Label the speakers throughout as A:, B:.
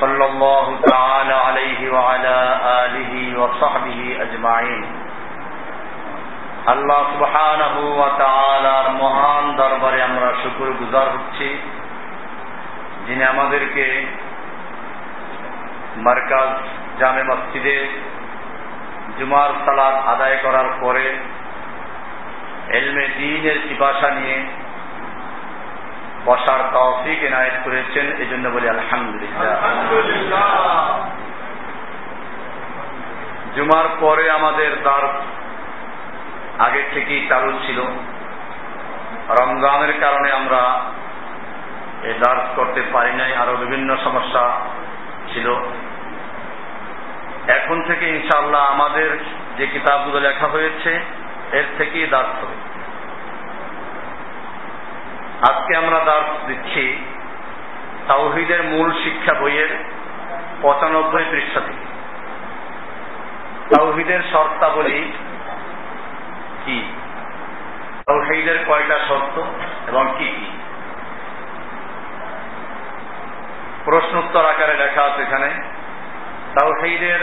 A: صلى الله تعالى عليه وعلى آله وصحبه أجمعين আল্লাহ সুবহানাহু ওয়া তাআলার মহান দরবারে আমরা শুকর গুজার হচ্ছি যিনি আমাদেরকে মার্কাজ জামে মসজিদে জুমার সালাত আদায় করার পরে এলমে দিনের পিপাসা নিয়ে বসার তৌফিক এনায়েত করেছেন এই জন্য বলি আলহামদুলিল্লাহ। জুমার পরে আমাদের দার আগে থেকেই চালু ছিল। রমজানের কারণে আমরা এ দার্স করতে পারি নাই, আরও বিভিন্ন সমস্যা ছিল। এখন থেকে ইনশাআল্লাহ আমাদের যে কিতাবগুলো লেখা হয়েছে, এর থেকেই দার্স হবে। আজকে আমরা দার্স দিচ্ছি তাওহিদের মূল শিক্ষা বইয়ের পঁচানব্বই পৃষ্ঠা থেকে তাওহিদের শর্তাবলী কি? তাওহিদের কয়টা শর্ত এবং কি কি? প্রশ্নোত্তর আকারে লেখা আছে এখানে। তাওহিদের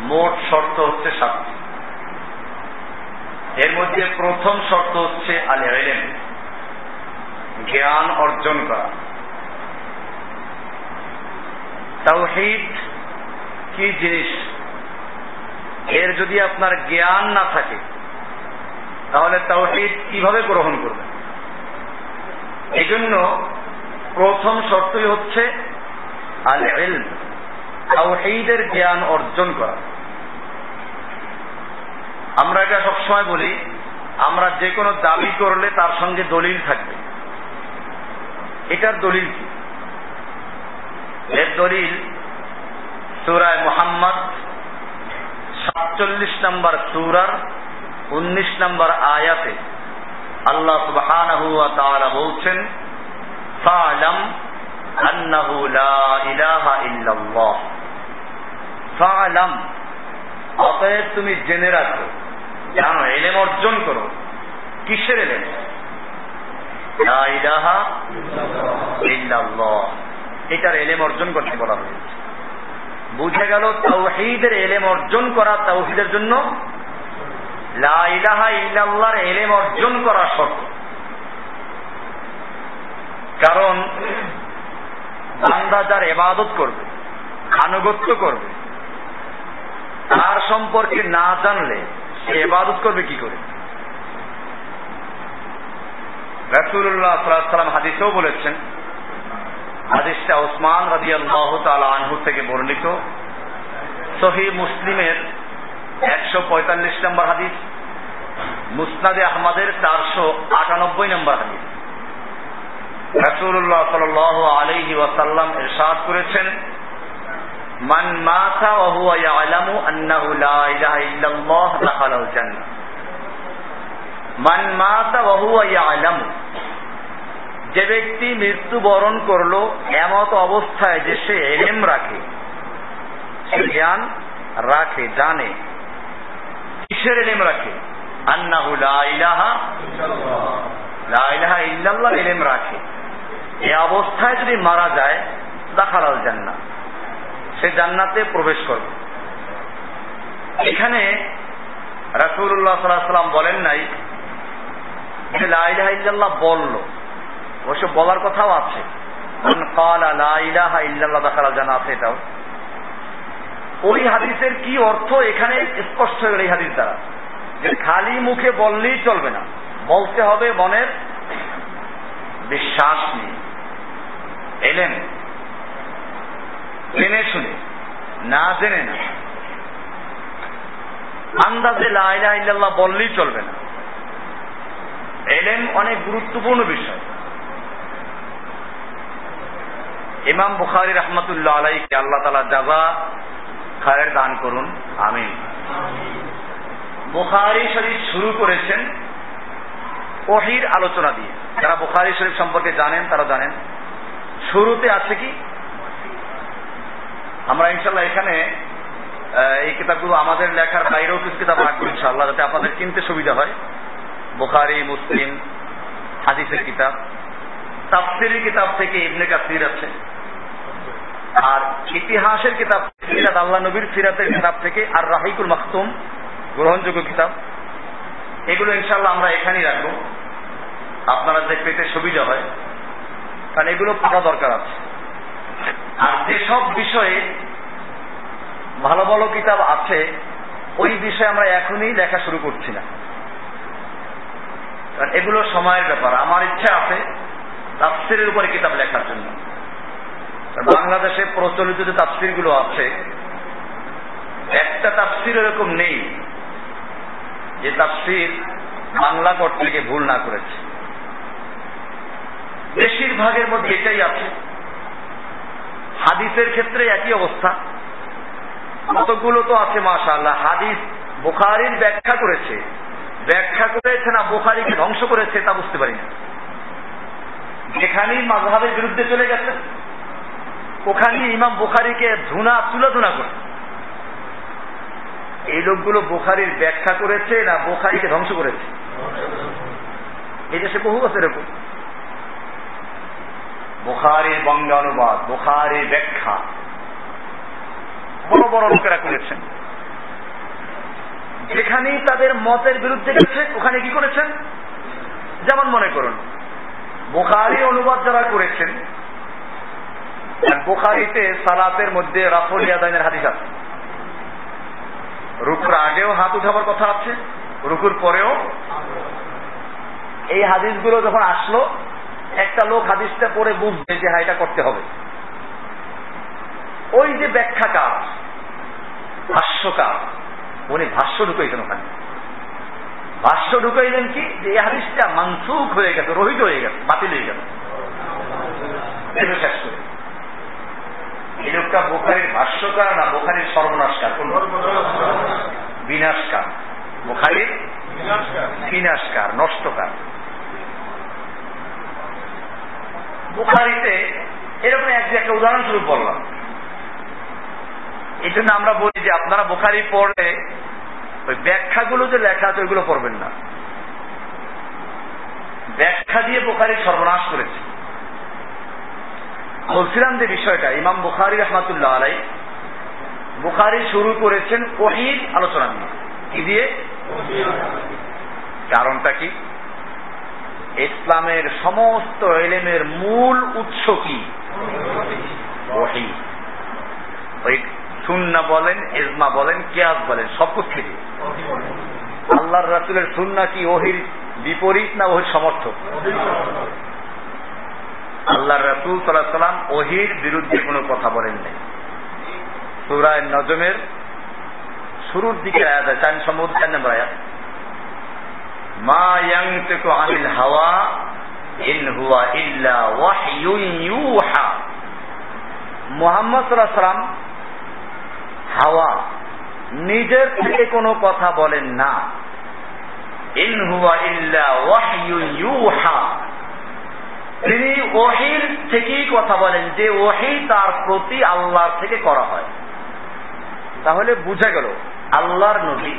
A: মোট শর্ত হচ্ছে সাতটি। এর মধ্যে প্রথম শর্ত হচ্ছে আল জ্ঞান অর্জন করা। তাওহিদ কি জিনিস? এর যদি আপনার জ্ঞান না থাকে, তাহলে তাওহিদ কীভাবে গ্রহণ করবেন এই জন্য প্রথম শর্তই হচ্ছে আল ইলম তাওহিদের জ্ঞান অর্জন করা। আমরা এটা সবসময় বলি, আমরা যে কোনো দাবি করলে তার সঙ্গে দলিল থাকবে। এটার দলিল কি? এর দলিল সুরায় মোহাম্মদ সাতচল্লিশ নম্বর সুরার উনিশ নম্বর আয়াতে আল্লাহ তাআলা বলছেন ফালাম, অতএব তুমি জেনে রাখো, জানো, এলেম অর্জন করো। কিসের এলেম? এটার এলেম অর্জন করতে বলা হয়েছে। বুঝে গেল তাওহীদের এলেম অর্জন করা তাওহীদের জন্য। লা ইলাহা ইল্লাল্লাহর এলেম অর্জন করা শর্ত কারণ বান্দা যার এবাদত করবে, আনুগত্য করবে, তার সম্পর্কে না জানলে সে এবাদত করবে কি করে? রাসুল্লাহ সাল্লাম হাদিসেও বলেছেন, হাদিসটা ওসমান রাজি আল্লাহ আনহু থেকে বর্ণিত। সহি মুসলিমের একশো পঁয়তাল্লিশ নম্বর হাদিস, মুসনাদে আহমদের চারশো আটানব্বই নম্বর হাদিস। রাসুল্লাহ সাল আলহি ওয়াসাল্লাম এরশাদ করেছেন, মান মাতা ওহুয়া ইয়ালামু আন্নাহু লা ইলাহা ইল্লাল্লাহ দাখালাল জান্নাহ। মান মাতা যে ব্যক্তি মৃত্যুবরণ করল, এমত অবস্থায় যে সে এলেম রাখে, সে জ্ঞান রাখে, জানে, কিসের এলেম রাখে? আন্নাহু লা ইল্লাল্লাহ। এলেম রাখে। এ অবস্থায় যদি মারা যায়, দাখালাল জান্নাত। সে জান্নাতে প্রবেশ করবে। এখানে রাসুল্লাহ সাল্লাম বলেন নাই যে লাইলাহা ইল্লাল্লাহ বলল। অবশ্য বলার কথাও আছে। এটাও। ওই হাদিসের কি অর্থ? এখানে স্পষ্ট হয়ে গেল এই হাদিস দ্বারা। যে খালি মুখে বললেই চলবে না। বলতে হবে মনের বিশ্বাস নিয়ে। এলেন। জেনে শুনে। না জেনে না। আন্দাজে লাইলা ইল্লাল্লাহ বললেই চলবে না। এলেম অনেক গুরুত্বপূর্ণ বিষয়। ইমাম বুখারি রহমতুল্লাহ আলাইকে আল্লাহ তালা জাজা খায়ের দান করুন। আমিন। বুখারি শরীফ শুরু করেছেন ওহির আলোচনা দিয়ে। যারা বুখারি শরীফ সম্পর্কে জানেন, তারা জানেন। শুরুতে আছে কি? আমরা ইনশাল্লাহ এখানে এই কিতাবগুলো আমাদের লেখার বাইরেও কিছু কিতাব রাখব ইনশাল্লাহ যাতে আপনাদের কিনতে সুবিধা হয়। বোখারি, মুসলিম, হাদিসের কিতাব। তাফসিরের কিতাব থেকে ইবনে কাসির আছে। আর ইতিহাসের কিতাব সিরাত আল্লাহ নবীর সিরাতের কিতাব থেকে আর রাহিকুল মাকতুম গ্রহণযোগ্য কিতাব। এগুলো ইনশাল্লাহ আমরা এখানেই রাখব। আপনারা যে পেতে সুবিধা হয়, কারণ এগুলো পড়া দরকার আছে। আর যেসব বিষয়ে ভালো ভালো কিতাব আছে, ওই বিষয়ে আমরা এখনই লেখা শুরু করছি না। এগুলো সময়ের ব্যাপার। আমার ইচ্ছা আছে তাফসিরের উপরে কিতাব লেখার জন্য। বাংলাদেশে প্রচলিত যে তাফসিরগুলো আছে, একটা তাফসির এরকম নেই যে তাফসির বাংলা কর্তৃকে ভুল না করেছে। বেশিরভাগের মধ্যে এটাই আছে। হাদিসের ক্ষেত্রে একই অবস্থা। কতগুলো তো আছে মাশা আল্লাহ হাদিস বোখারির ব্যাখ্যা করেছে। ব্যাখ্যা করেছে না, বোখারিকে ধ্বংস করেছে, তা বুঝতে পারি না যেখানেই মাঝহাবের বিরুদ্ধে চলে গেছে ওখানে ইমাম বোখারিকে ধুনা, তুলা ধুনা করে। এই লোকগুলো বোখারির ব্যাখ্যা করেছে না বোখারিকে ধ্বংস করেছে? এই দেশে বহু আছে এরকম। বোখারির বঙ্গানুবাদ, বোখারির ব্যাখ্যা। বড় বড় লোকেরা করেছেন। যেখানেই তাদের মতের বিরুদ্ধে গেছে, ওখানে কি করেছেন? যেমন মনে করুন, বোখারি অনুবাদ যারা করেছেন বোখারিতে সালাতের মধ্যে রাফল ইয়াদানের হাদিস আছে। রুকুর আগেও হাত উঠাবার কথা আছে, রুকুর পরেও। এই হাদিসগুলো যখন আসলো, একটা লোক হাদিসটা পরে বুঝবে যে হ্যাঁ এটা করতে হবে। ওই যে ব্যাখ্যা ব্যাখ্যাকার ভাষ্যকার উনি ভাষ্য ঢুকাইছেন ওখানে। ভাষ্য ঢুকাইলেন কি? যে এই হাদিসটা মানসুখ হয়ে গেছে, রহিত হয়ে গেছে, বাতিল হয়ে গেছে। শেষ করে। এই লোকটা বোখারির ভাষ্যকার না বোখারির সর্বনাশকার? কোন বিনাশকার। বোখারির বিনাশকার, নষ্টকার। বোখারিতে এরকম এক একটা উদাহরণস্বরূপ বললাম। এই জন্য আমরা বলি যে আপনারা বোখারি পড়লে ওই ব্যাখ্যাগুলো যে লেখা আছে ওইগুলো পড়বেন না। ব্যাখ্যা দিয়ে বোখারি সর্বনাশ করেছে। বলছিলাম যে বিষয়টা, ইমাম বুখারি রহমাতুল্লাহ আলাই বুখারি শুরু করেছেন ওহিদ আলোচনা দিয়ে কি দিয়ে? কারণটা কি? ইসলামের সমস্ত এলেমের মূল উৎস কি? ওহি ওই সুন্না বলেন এজমা বলেন, কেয়াস বলেন, সব থেকে আল্লাহর রাসুলের সুন্না কি ওহির বিপরীত না ওহির সমর্থক? আল্লাহ রাসুল সাল্লাহ সাল্লাম ওহির বিরুদ্ধে কোনো কথা বলেন নাই। সুরায় নজমের শুরুর দিকে আয়াত আছে চার সম্ভবত চার নম্বর আয়াত। মা ইয়াংতিকু আনিল হাওয়া ইন হুয়া ইল্লা ওয়াহয়ুন ইউহা। মুহাম্মদ সাল্লাল্লাহু সাল্লাম হাওয়া। নিজের থেকে কোনো কথা বলেন না। ইল্লা ইউহা। তিনি ওহির থেকেই কথা বলেন যে ওহি তার প্রতি আল্লাহর থেকে করা হয়। তাহলে বুঝা গেল আল্লাহর নবী।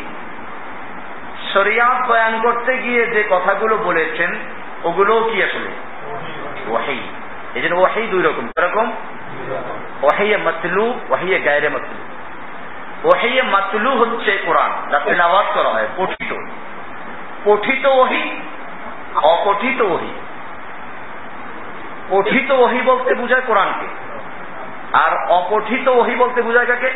A: শরিয়াত বয়ান করতে গিয়ে যে কথাগুলো বলেছেন ওগুলো কি আসলে? ওয়াহি এই জন্য ওয়াহি দুই রকম। কীরকম? ওয়াহিয়ে মাতলু ওয়াহিয়ে গায়রে মাতলু ওয়াহিয়ে মাতলু হচ্ছে কোরআন। যা তেলাওয়াত করা হয়, পঠিত। পঠিত ওহি, অপঠিত ওহি। পঠিত ওহি বলতে বোঝায় কোরআনকে। আর অপঠিত ওহি বলতে বোঝায় কাকে?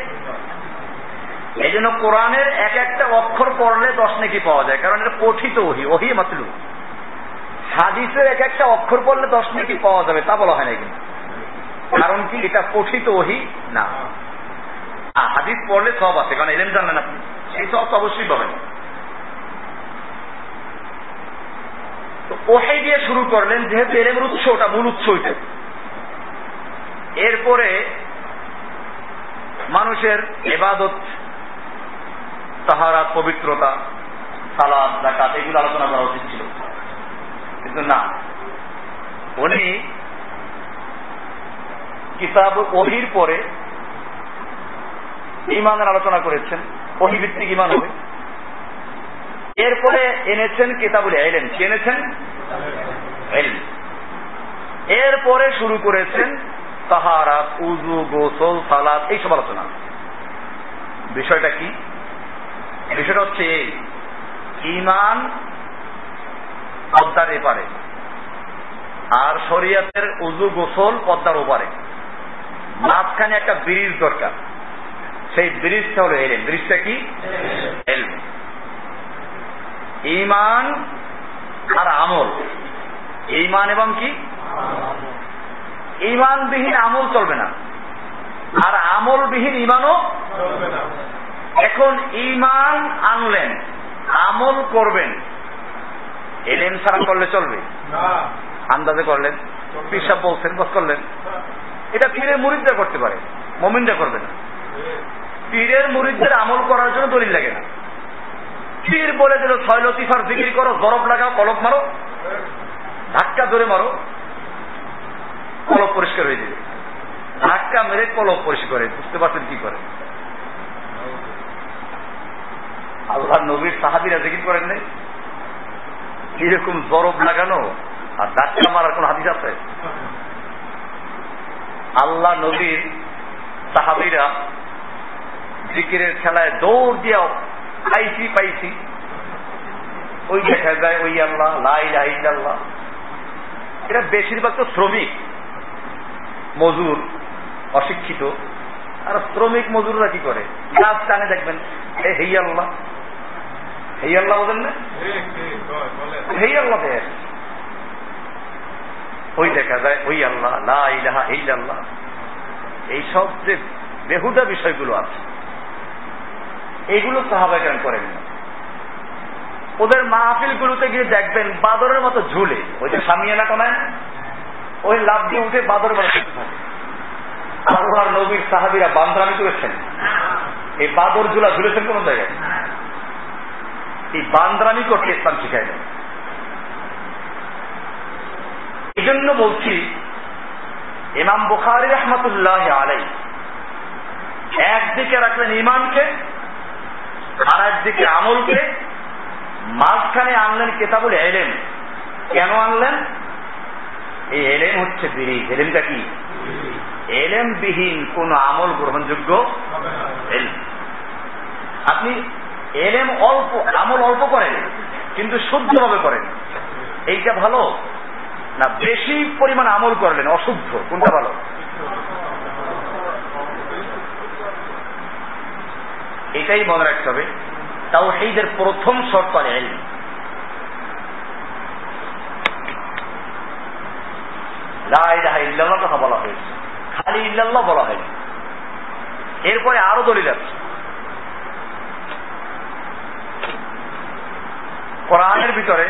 A: এই জন্য কোরআনের এক একটা অক্ষর পড়লে দশ নাকি পাওয়া যায়, কারণ এটা পঠিত ওহি ওহি মাতলু। হাদিসের এক একটা অক্ষর পড়লে দশ নাকি পাওয়া যাবে, তা বলা হয় না কিন্তু। কারণ কি? এটা পঠিত ওহি না। হাদিস পড়লে সব আছে, কারণ এলেম জানলেন আপনি। সেই সব তো অবশ্যই পাবেন। তো ওহে দিয়ে শুরু করলেন, যেহেতু এলেমের উৎস, ওটা মূল উৎস ওইটা এরপরে মানুষের এবাদত তাহারা পবিত্রতা সালাদ জাকাত এগুলো আলোচনা করা উচিত ছিল। কিন্তু না। উনি কিতাব ওহির পরে ইমানের আলোচনা করেছেন ওহি ভিত্তিক ইমান হবে। এরপরে এনেছেন কিতাবুল এলেন কি এনেছেন? এরপরে শুরু করেছেন তাহারাত উজু গোসল সালাদ এইসব আলোচনা। বিষয়টা কি? বিষয়টা হচ্ছে ইমান পদ্মার এপারে আর শরিয়াতের উজু গোসল পদ্মার ওপারে। মাঝখানে একটা ব্রিজ দরকার। সেই ব্রিজটা হলো এলেন ব্রিজটা কি? এলম। ইমান আর আমল। ইমান এবং কি? ইমানবিহীন আমল চলবে না। আর আমলবিহীন ইমানও এখন ইমান আনলেন আমল করবেন। এলেন ছাড়া করলে চলবে? আন্দাজে করলেন? পিসাব বলছেন বস করলেন। এটা পীরের মুরিদরা করতে পারে মমিনরা করবে না। পীরের মুরিদদের আমল করার জন্য দলিল লাগে না। পীর বলে দিল, ছয় লতিফার বিক্রি করো বরফ লাগাও, কলপ মারো, ধাক্কা ধরে মারো, কলপ পরিষ্কার হয়ে যাবে ধাক্কা মেরে কলপ পরিষ্কার করে, বুঝতে পারছেন কি করে? আল্লাহ নবীর সাহাবিরা জিকির করেন নাই? এরকম বরফ লাগানো আর ধাক্কা মারার কোন হাদিস আছে? আল্লাহ নবীর সাহাবিরা জিকিরের খেলায় দৌড় দিয়াও পাইছি পাইছি। ওই দেখা যায়, ওই আল্লাহ লাই আল্লাহ এরা বেশিরভাগ তো শ্রমিক, মজুর, অশিক্ষিত। আর শ্রমিক, মজুররা কি করে? গাছ টানে, দেখবেন, এ হেই আল্লাহ। হেই আল্লাহ বলেন না? হেই আল্লাহ ওই দেখা যায়, ওই আল্লাহ, লা ইলাহা এই আল্লাহ এইসব যে বেহুদা বিষয়গুলো আছে এগুলো সাহাবাগান করেন ওদের মাহফিল গুলোতে গিয়ে দেখবেন বাদরের মতো ঝুলে। ওই যে সামিয়ানা কোনায় ওই লাভ দিয়ে উঠে বাদর মতো থাকে। আল্লাহর নবীর সাহাবিরা বান্দ্রামি করেছেন। এই বাদর ঝুলা ঝুলেছেন কোন জায়গায়? এই বান্দ্রামি করতে ইসলাম শিখাই দেয় এই জন্য বলছি, ইমাম বুখারি রহমতুল্লাহ আলাই একদিকে রাখলেন ইমানকে আর একদিকে আমলকে মাঝখানে আনলেন কেতাবুল এলেম। কেন আনলেন? এই এলেম হচ্ছে বিরিজ এলেমটা কি? এলেম বিহীন কোন আমল গ্রহণযোগ্য আপনি এলেম অল্প, আমল অল্প করেন, কিন্তু শুদ্ধভাবে করেন। এইটা ভালো? না, বেশি পরিমাণ আমল করলেন, অশুদ্ধ। কোনটা ভালো? এটাই মনে রাখতে হবে তাও সেইদের প্রথম শর্ত এল ইল্লাল্লাহ কথা বলা হয়েছে, খালি ইল্লাল্লাহ বলা হয়নি। এরপরে আরও দলিল আছে। কোরআনের ভিতরে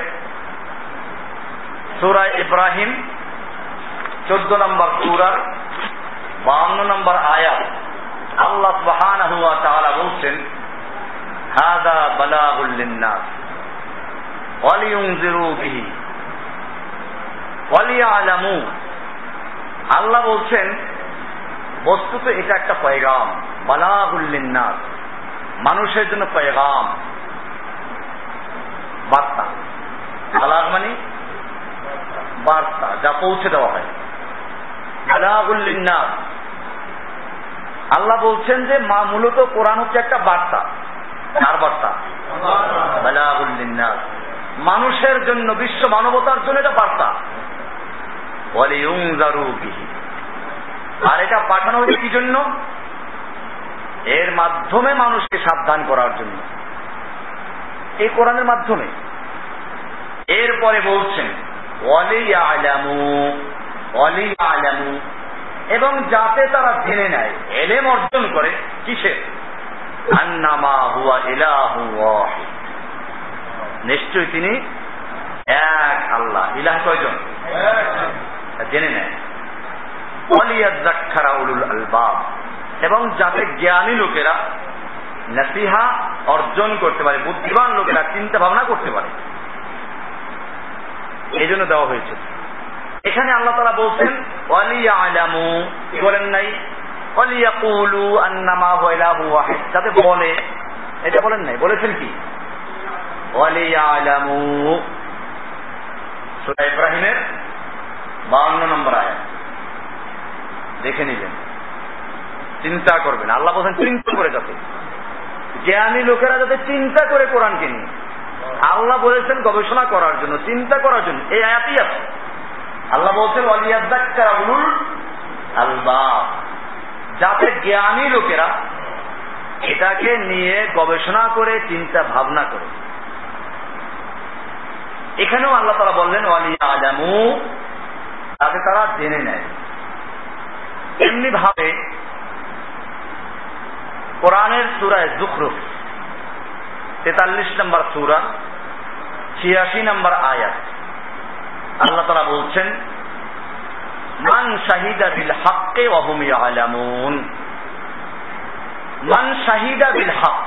A: সুরা ইব্রাহিম চোদ্দ নম্বর সুরার বাহান্ন নম্বর আয়াত আল্লাহ সুবহানাহু ওয়া তাআলা বলছেন, হাদা বালাগুল লিন্নাস, ওয়ালিয়ুনজিরু বিহি, ওয়ালিয়ালামু। আল্লাহ বলছেন, বস্তুত এটা একটা পয়গাম বালাগুল্লিন্নাস মানুষের জন্য পয়গাম। বার্তা। বালাগ মানে বার্তা, যা পৌঁছে দেওয়া হয়। বালাগুল লিন্নাস আল্লাহ বলছেন যে মা মূলত কোরআন হচ্ছে একটা বার্তা। কার বার্তা? মানুষের জন্য, বিশ্ব মানবতার জন্য এটা বার্তা। আর এটা পাঠানো হয়েছে কি জন্য? এর মাধ্যমে মানুষকে সাবধান করার জন্য। এই কোরআনের মাধ্যমে। এরপরে বলছেন অলি আলামু অলি আলামু এবং যাতে তারা জেনে নেয়, এলেম অর্জন করে কিসের? নিশ্চয়ই তিনি এক আল্লাহ। ইলাহ কয়জন? জেনে নেয়। আলবাব। এবং যাতে জ্ঞানী লোকেরা নাসিহা অর্জন করতে পারে, বুদ্ধিমান লোকেরা চিন্তা ভাবনা করতে পারে। এই জন্য দেওয়া হয়েছে। এখানে আল্লাহ তালা বলছেন অলিয়া আলামু কি নাই? অলিয়া কুলু আন্নামা যাতে বলে, এটা বলেন নাই, বলেছেন কি? অলিয়া আলামু সুরা ইব্রাহিমের বাউন্ন নম্বর আয়াত। দেখে নিবেন। চিন্তা করবেন, আল্লাহ বলছেন চিন্তা করে যাতে। জ্ঞানী লোকেরা যাতে চিন্তা করে কোরআনকে নিয়ে। আল্লাহ বলেছেন গবেষণা করার জন্য, চিন্তা করার জন্য। এই আয়াতই আছে। আল্লাহ বলছেন যাতে জ্ঞানী লোকেরা এটাকে নিয়ে গবেষণা করে, চিন্তা ভাবনা করে। এখানেও আল্লাহ তারা বললেন ওয়ালিয়া আজামু তাতে তারা জেনে নেয়। এমনি ভাবে কোরআনের সুরায় জুখরুফ, তেতাল্লিশ নম্বর সুরা, ছিয়াশি নম্বর আয়াত। আল্লাহ তারা বলছেন, মান শাহিদা বিল হককে অহুম আলামুন মান শাহিদা বিল হক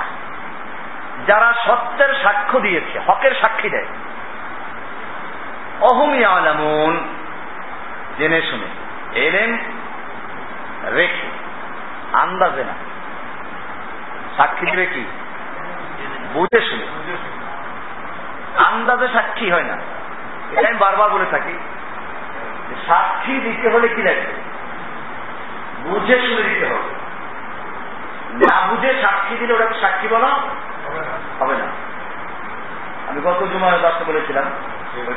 A: যারা সত্যের সাক্ষ্য দিয়েছে, হকের সাক্ষী দেয়। অহুম আলামুন জেনে শুনে, এলেন, রেখে, আন্দাজে না। সাক্ষী দিবে কি? বুঝে শুনে। আন্দাজে সাক্ষী হয় না। এটা আমি বারবার বলে থাকি সাক্ষী দিতে হলে কি লাগবে বুঝে শুনে দিতে হবে। না বুঝে সাক্ষী দিলে ওটাকে সাক্ষী বলা হবে না। আমি গত জুমায় দশটা বলেছিলাম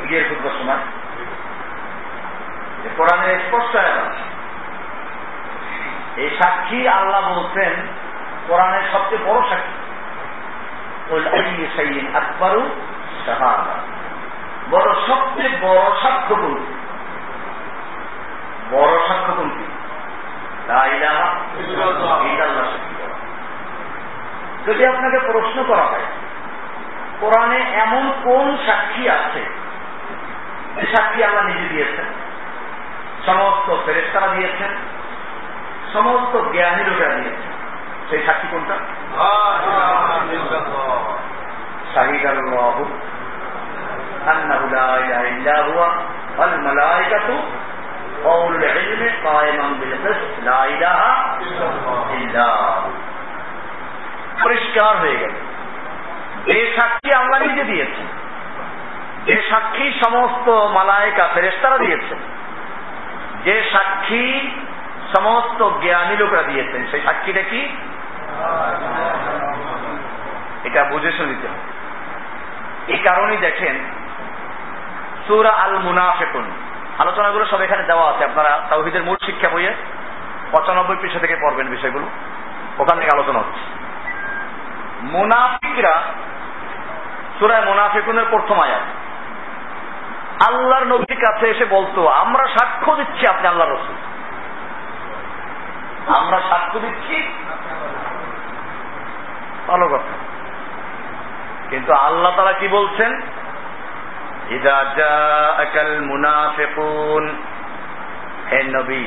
A: বিয়ের খুব সময় কোরআনে স্পষ্ট এই সাক্ষী আল্লাহ বলছেন, কোরআনের সবচেয়ে বড় সাক্ষী। আকবরু বড় সবচেয়ে বড় সাক্ষ্য কোনটি? বড় সাক্ষ্য কোনটি? যদি আপনাকে প্রশ্ন করা হয় কোরআনে এমন কোন সাক্ষী আছে? যে সাক্ষী আল্লাহ নিজে দিয়েছেন। সমস্ত ফেরেস্তারা দিয়েছেন। সমস্ত জ্ঞানী লোকেরা দিয়েছেন। সেই সাক্ষী কোনটা? শাহিদ আল্লাহ أنه لا إله إلا هو والملائكة قول العلم قائما بالقسط لا إله إلا পরিষ্কার হয়ে গেল যে সাক্ষী আল্লাহ নিজে দিয়েছেন যে সাক্ষী সমস্ত মালায়কা ফেরেস্তারা দিয়েছেন যে সাক্ষী সমস্ত জ্ঞানী লোকরা দিয়েছেন সেই সাক্ষীটা কি এটা বুঝে শুনিতে হবে এই কারণেই দেখেন সুরা আল মুনাফেকুন আলোচনাগুলো সব এখানে দেওয়া আছে। আপনারা তাওহিদের মূল শিক্ষা বইয়ে পঁচানব্বই পৃষ্ঠা থেকে পড়বেন বিষয়গুলো। ওখান থেকে আলোচনা হচ্ছে। মুনাফিকরা সুরায় মুনাফিকুনের প্রথম আয়াত। আল্লাহর নবীর কাছে এসে বলতো, আমরা সাক্ষ্য দিচ্ছি আপনি আল্লাহ রসুল। আমরা সাক্ষ্য দিচ্ছি? ভালো কথা। কিন্তু আল্লাহ তারা কি বলছেন? মুনাফেকুন হে নবী,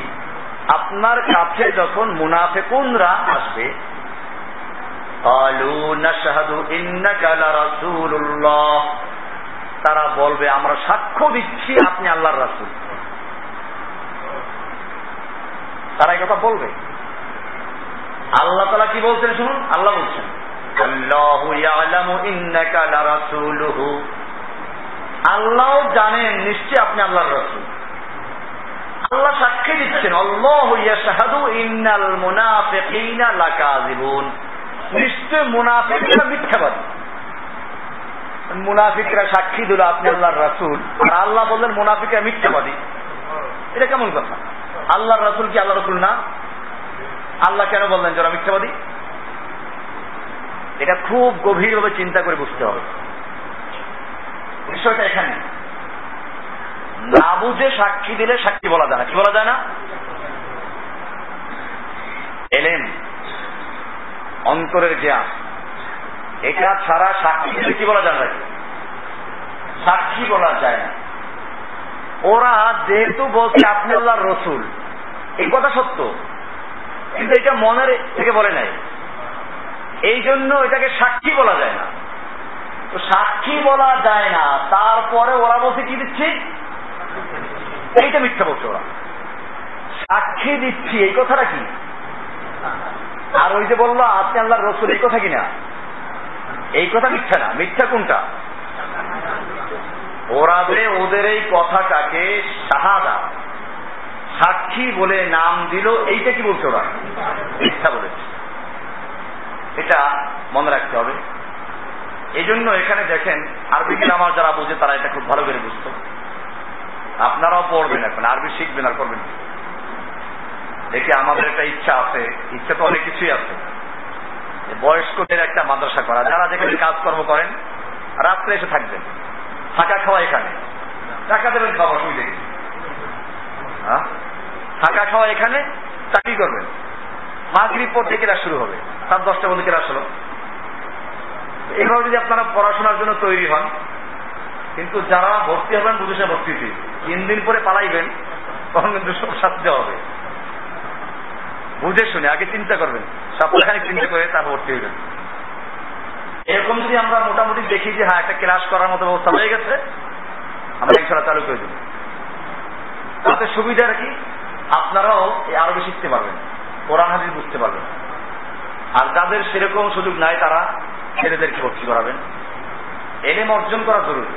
A: আপনার কাছে যখন মুনাফেকুনরা আসবে তারা বলবে, আমরা সাক্ষ্য দিচ্ছি আপনি আল্লাহর রাসুল। তারা কথা বলবে। আল্লাহ তালা কি বলছেন শুনুন? আল্লাহ বলছেন আল্লাহ জানেন নিশ্চয় আপনি আল্লাহর রসুল। আল্লাহ সাক্ষী দিচ্ছেন ইন্নাল মুনাফিকিনা লাকাযিবুন। নিশ্চয় মুনাফিকরা মিথ্যাবাদী। মুনাফিকরা সাক্ষী দিল, আপনি আল্লাহর রাসুল। আর আল্লাহ বললেন, মুনাফিকরা মিথ্যাবাদী। এটা কেমন কথা? আল্লাহর রাসুল কি আল্লাহ রসুল না? আল্লাহ কেন বললেন যারা মিথ্যাবাদী? এটা খুব গভীরভাবে চিন্তা করে বুঝতে হবে। বিষয়টা এখানে। না বুঝে সাক্ষী দিলে সাক্ষী বলা যায় না। কি বলা যায় না? এলেন অন্তরের জ্ঞান। এটা ছাড়া সাক্ষী দিলে কি বলা যায় না? সাক্ষী বলা যায় না। ওরা যেহেতু বলছে আপনি আল্লাহর রসুল, এই কথা সত্য। কিন্তু এটা মনের থেকে বলে নাই। এই জন্য এটাকে সাক্ষী বলা যায় না। তো সাক্ষী বলা যায় না, তারপরে ওরা বলছে কি দিচ্ছি? এইটা মিথ্যা বলছে ওরা। সাক্ষী দিচ্ছি, এই কথাটা কি? আর ওই যে বলল, আপনি আল্লাহ রসুল, এই কথা কিনা? এই কথা মিথ্যা না। মিথ্যা কোনটা? ওরা যে ওদের এই কথাটাকে শাহাদা, সাক্ষী বলে নাম দিল, এইটা কি বলছে ওরা? মিথ্যা বলেছে। এটা মনে রাখতে হবে। এই জন্য এখানে দেখেন, আরবি গ্রামার যারা বোঝে তারা এটা খুব ভালো করে বুঝতো। আপনারাও পড়বেন এখন, আরবি শিখবেন আর করবেন দেখি, আমাদের একটা ইচ্ছা আছে, ইচ্ছা তো অনেক কিছুই আছে। বয়স্কদের একটা মাদ্রাসা করা। যারা যেখানে কাজকর্ম করেন, রাত্রে এসে থাকবেন। থাকা খাওয়া এখানে। টাকা দেবেন খাওয়া অসুবিধা কি থাকা খাওয়া এখানে, চাকরি করবেন। মাগরিব পর থেকে ক্লাস শুরু হবে। সাত দশটার মধ্যে ক্লাস হলো এইভাবে যদি আপনারা পড়াশোনার জন্য তৈরি হন, কিন্তু যারা ভর্তি হবেন বুঝে সে ভর্তিতে তিন দিন পরে পালাইবেন, তখন কিন্তু সব শাস্তি হবে। বুঝে শুনে, আগে চিন্তা করবেন। সপ্তাহখানি চিন্তা করে তার ভর্তি হইবেন। এরকম যদি আমরা মোটামুটি দেখি যে হ্যাঁ একটা ক্লাস করার মতো ব্যবস্থা হয়ে গেছে, আমরা ইনশাল্লাহ চালু করে দেব। তাতে সুবিধা কি, আপনারাও এই আরবি শিখতে পারবেন। কোরআন হাজির বুঝতে পারবেন আর যাদের সেরকম সুযোগ নাই, তারা ছেলেদেরকে ভর্তি করাবেন। এলেম অর্জন করা জরুরি।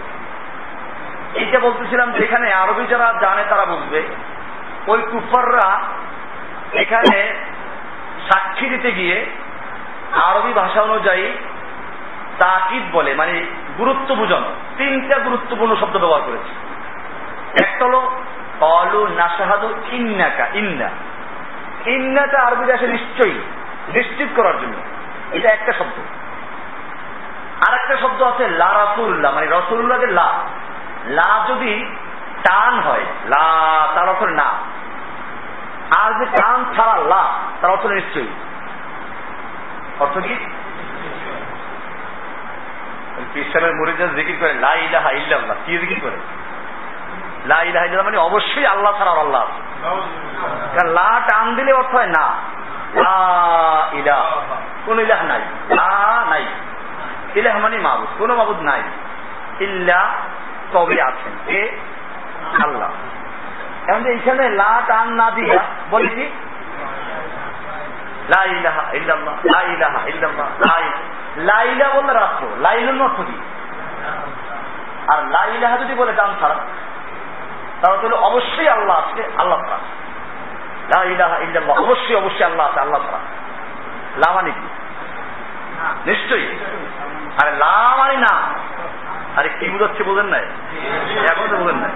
A: এইটা বলতেছিলাম যেখানে আরবি যারা জানে, তারা বুঝবে। ওই কুফাররা এখানে সাক্ষী দিতে গিয়ে আরবি ভাষা অনুযায়ী তাকিদ বলে মানে গুরুত্ব বুঝানো। তিনটা গুরুত্বপূর্ণ শব্দ ব্যবহার করেছে। একটা হলো অলু নাসাহাদু ইন্নাকা, ইন্না। ইন্নাটা আরবি আসে নিশ্চয়ই নিশ্চিত করার জন্য। এটা একটা শব্দ। আর একটা শব্দ আছে লা রাসুল্লাহ মানে রসুল্লাহ যে লা। লা যদি টান হয়, লা তার অর্থ না। আর যে টান ছাড়া লা, তার অর্থ নিশ্চয়ই। অর্থ কি? ইসলামের মরিজা জিকির করে, লা ইল্লাল্লাহ। কি জিকির করে? লা ইল্লাল্লাহ মানে অবশ্যই আল্লাহ ছাড়া আল্লাহ আছে। কারণ লা টান দিলে অর্থ হয় না। লা ইলাহ। কোন ইলাহ নাই। লা নাই। ইলাহ মানে মাবুদ। কোন মাবুদ নাই। ইল্লা তবে আছেন। কে আল্লাহ। এখন এইখানে লা টান না দিয়া বলি কি? লা ইলাহা ইল্লাল্লাহ লাইলাহা ইল্লাল্লাহ লাইলা বললে রাষ্ট্র। লাইলের অর্থ কি? আর লাইলাহা যদি বলে ডান ছাড়া তাহলে তাহলে অবশ্যই আল্লাহ আছে, আল্লাহ ছাড়া। অবশ্যই অবশ্যই আল্লাহ আছে, আল্লাহ ছাড়া। লা মানে কি? নিশ্চয়ই। আরে লা মানে না। আরে কি বুঝাচ্ছে বোঝেন নাই? এখন তো বোঝেন নাই।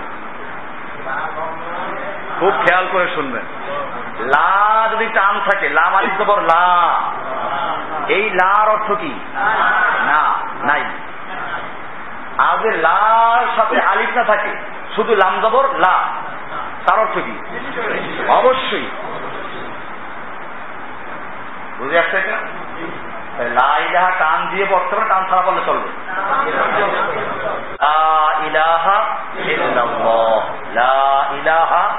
A: খুব খেয়াল করে শুনবেন। লা যদি টান থাকে, লা মানে জবর লা। এই লার অর্থ কি? না, নাই। আর যে লার সাথে আলিফ না থাকে, শুধু লাম জবর, লা। তার অর্থ কি? অবশ্যই। বুঝে আসছে লা ইলাহা টান দিয়ে পড়তে পারে টান ছাড়া বললে চলবে। লা ইলাহা ইল্লাল্লাহ। লা ইলাহা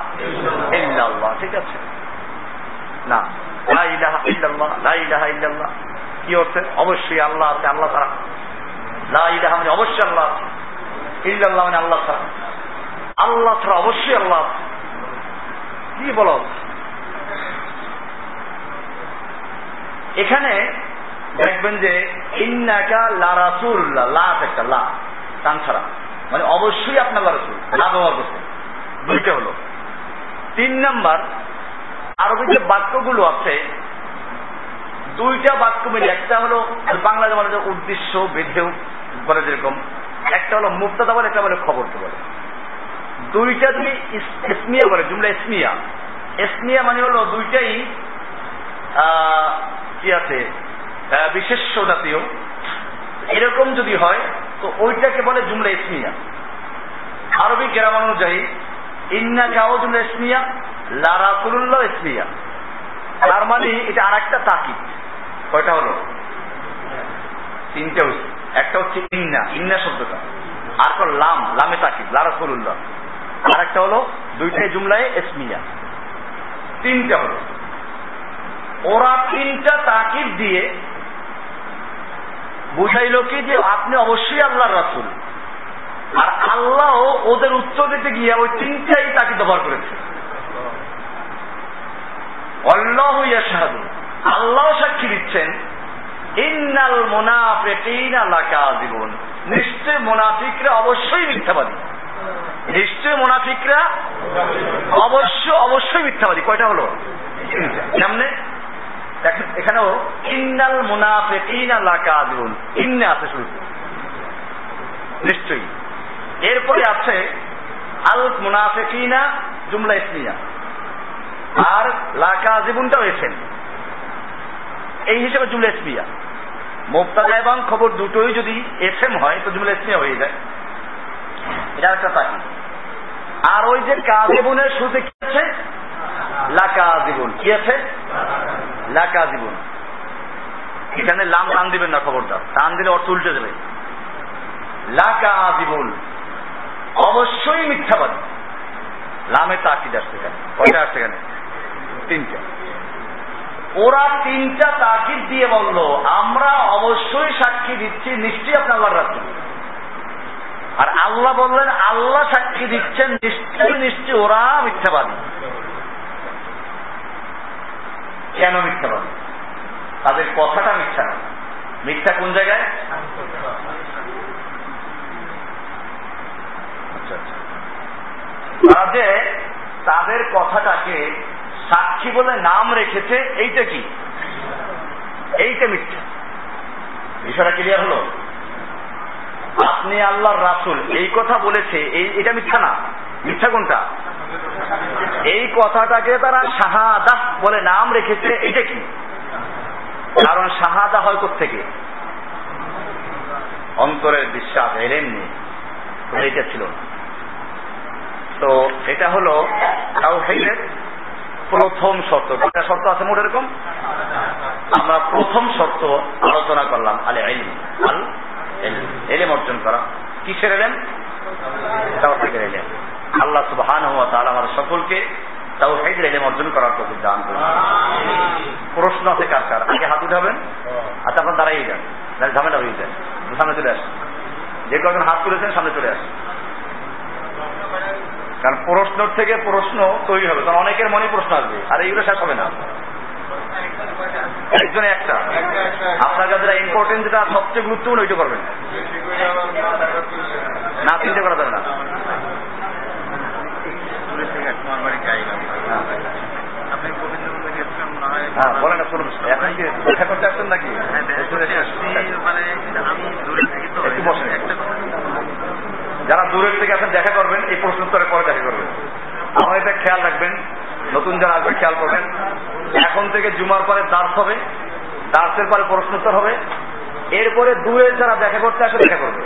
A: ইল্লাল্লাহ। ঠিক আছে? না, লা ইলাহা ইল্লাল্লাহ, লা ইলাহা ইল্লাল্লাহ। কি অর্থে? অবশ্যই আল্লাহ আছে, আল্লাহ ছাড়া। মানে অবশ্যই আল্লাহ। মানে আল্লাহ ছাড়া। আল্লাহ ছাড়া অবশ্যই আল্লাহ। কি বলো? এখানে দেখবেন যে ইন্নাকা একটা লা টান ছাড়া। মানে অবশ্যই আপনার লা ব্যবহার করছেন দুইটা হলো। তিন নাম্বার আরবি যে বাক্যগুলো আছে। দুইটা বাক্য মিলে, একটা হলো বাংলা যেমন উদ্দেশ্য বেঁধেও বলে যেরকম একটা হলো মুক্তাদা বলে, একটা বলে খবরকে বলে। দুইটা যদি ইসমিয়া বলে, জুমলা ইসমিয়া। ইসমিয়া মানে হলো দুইটাই কি আছে? বিশেষ্য জাতীয়। এরকম যদি হয়, তো ওইটাকে বলে জুমলা ইসমিয়া। আরবি গ্রাম অনুযায়ী, ইন্না গাও জুমলা ইসমিয়া লারাসুল্লাহ ইসমিয়া। তার মানে এটা আর একটা তাকিদ। কয়টা হলো? তিনটে হচ্ছে একটা হচ্ছে ইন্না ইন্না শব্দটা। আর তো লাম, লামে তাকিদ লারাসুল্লাহ আর একটা হলো দুইটাই জুমলায় ইসমিয়া। তিনটা হলো। ওরা তিনটা তাকিদ দিয়ে বুঝাইল কি যে আপনি অবশ্যই আল্লাহর রাসুল। আর আল্লাহ ওদের উত্তর দিতে গিয়ে ওই তিনটাই তাকে ব্যবহার করেছে। আল্লাহ ইয়াশহাদু। আল্লাহ সাক্ষী দিচ্ছেন। ইন্নাল মুনাফিকিন আলাকা জীবন নিশ্চয় মুনাফিকরা অবশ্যই মিথ্যাবাদী। নিশ্চয় মুনাফিকরা অবশ্য অবশ্যই মিথ্যাবাদী। কয়টা হলো? সামনে এখানেও ইন্নাল মুনাফিকিন আলাকা জীবন ইন্নে আছে শুরু নিশ্চয়ই। এরপরে আছে আল মুনাফিকিনা জুমলা ইসমিয়া। আর লাকা জীবনটা হয়েছেন এই হিসেবে জুমলা ইসমিয়া মোক্তাদা এবং খবর দুটোই যদি এস এম হয়, তো জুমলা ইসমিয়া হয়ে যায়। এটা একটা তাকি আর ওই যে কাজীবনের শুরুতে কি আছে? লাকা জীবন কি আছে? লাকা জীবন এখানে লাম টান দিবেন না খবরদার। টান দিলে অর্থ উল্টে যাবে। লাকা জীবন অবশ্যই মিথ্যাবাদী। লামে তাকিদ আসছে এখানে। কয়টা আসছে এখানে? তিনটা। ওরা তিনটা তাকিদ দিয়ে বলল, আমরা অবশ্যই সাক্ষী দিচ্ছি, নিশ্চয়ই আপনি আল্লাহর রাস্তা আর আল্লাহ বললেন, আল্লাহ সাক্ষী দিচ্ছেন, নিশ্চয়ই নিশ্চয়ই, ওরা মিথ্যাবাদী। কেন মিথ্যাবাদী? তাদের কথাটা মিথ্যা না। মিথ্যা কোন জায়গায়? আচ্ছা আচ্ছা। তারা যে তাদের কথাটাকে সাক্ষী বলে নাম রেখেছে, এইটা কি? এইটা মিথ্যা। বিষয়টা ক্লিয়ার হলো? আপনি আল্লাহর রাসুল, এই কথা বলেছে, এই এটা মিথ্যা না? মিথ্যা কোনটা? এই কথাটাকে তারা শাহাদা বলে নাম রেখেছে এটা কি? কারণ শাহাদা হয় থেকে অন্তরের বিশ্বাস এলেননি এইটা ছিল? তো এটা হলো তাওহীদের প্রথম শর্ত। কয়টা শর্ত আছে মোট এরকম? আমরা প্রথম শর্ত আলোচনা করলাম, আলে এলিম আল এলেম অর্জন করা। কিসের এলেম তাওহীদের এলেম আল্লাহ সুবহানাহু ওয়া তাআলা আমাদের সকলকে তাওহীদের এলেম অর্জন করার তৌফিক দান করুন। প্রশ্ন আছে কার কার? আগে হাত উঠাবেন আচ্ছা আপনার দাঁড়াই যান। ঝামেলা হয়ে যায়। সামনে চলে আসেন। যে কজন হাত তুলেছেন, সামনে চলে আসেন। কারণ প্রশ্ন থেকে প্রশ্ন তৈরি হবে কারণ অনেকের মনে প্রশ্ন আসবে আর এইগুলো শেষ হবে না। একজনে একটা। আপনার কাছে ইম্পর্টেন্ট যেটা সবচেয়ে গুরুত্বপূর্ণ ওইটা করবেন। না চিন্তা করা যাবে না। হ্যাঁ বলেন এখন কি দেখা করতে আসছেন নাকি একটু বসেন। যারা দূরের থেকে আসেন দেখা করবেন, এই প্রশ্ন উত্তরের পরে দেখা করবেন। আমার এটা খেয়াল রাখবেন, নতুন যারা আসবে, খেয়াল করবেন। এখন থেকে জুমার পরে দার্স হবে দার্সের পরে প্রশ্ন উত্তর হবে। এরপরে দূরে যারা দেখা করতে আসে, দেখা করবে।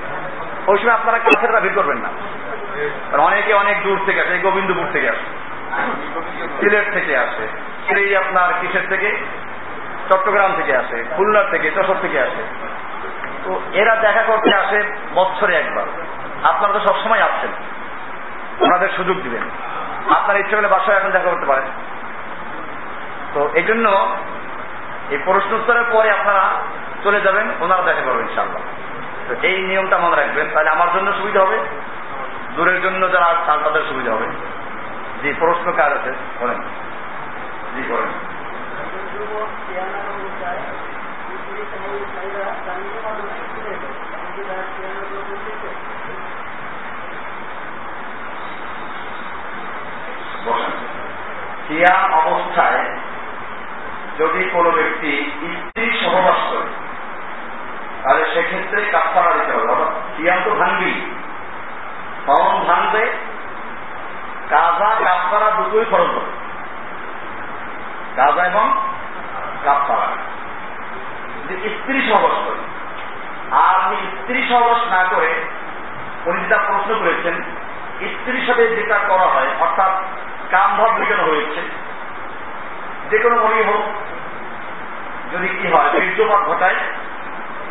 A: ওই সময় আপনারা কাছেরা ভিড় করবেন না। অনেকে অনেক দূর থেকে আসে গোবিন্দপুর থেকে আসে। সিলেট থেকে আসে সেই আপনার কিসের থেকে? চট্টগ্রাম থেকে আসে, খুলনার থেকে, যশোর থেকে আসে। তো এরা দেখা করতে আসে বছরে একবার। আপনারা তো সবসময় আসছেন। ওনাদের সুযোগ দিবেন। আপনার ইচ্ছে করলে বাসায় এখন দেখা করতে পারেন। তো এই জন্য এই প্রশ্ন উত্তরের পরে আপনারা চলে যাবেন, ওনারা দেখা করবেন ইনশাল্লাহ তো এই নিয়মটা মনে রাখবেন। তাহলে আমার জন্য সুবিধা হবে, দূরের জন্য যারা চান তাদের সুবিধা হবে। জি, প্রশ্ন কার আছে? বলেন। জি করেন সিয়াম অবস্থায় যদি কোনো ব্যক্তি স্ত্রী সহবাস করে, তাহলে সেক্ষেত্রে কাপড়া দিতে হবে। অর্থাৎ সিয়াম তো ভাঙবি কখন ভাঙবে কাজা কাপড়া দুটোই খরচ হবে। কাজা এবং কাপড়া যে স্ত্রী সহবাস করে। আর আপনি স্ত্রী সহবাস না করে উনি যেটা প্রশ্ন করেছেন, স্ত্রীর সাথে যেটা করা হয়, অর্থাৎ কাম ভাব মেটানো হয়েছে। যে কোনো মনেই হোক, যদি কি হয়, বীর্যপাত ঘটায়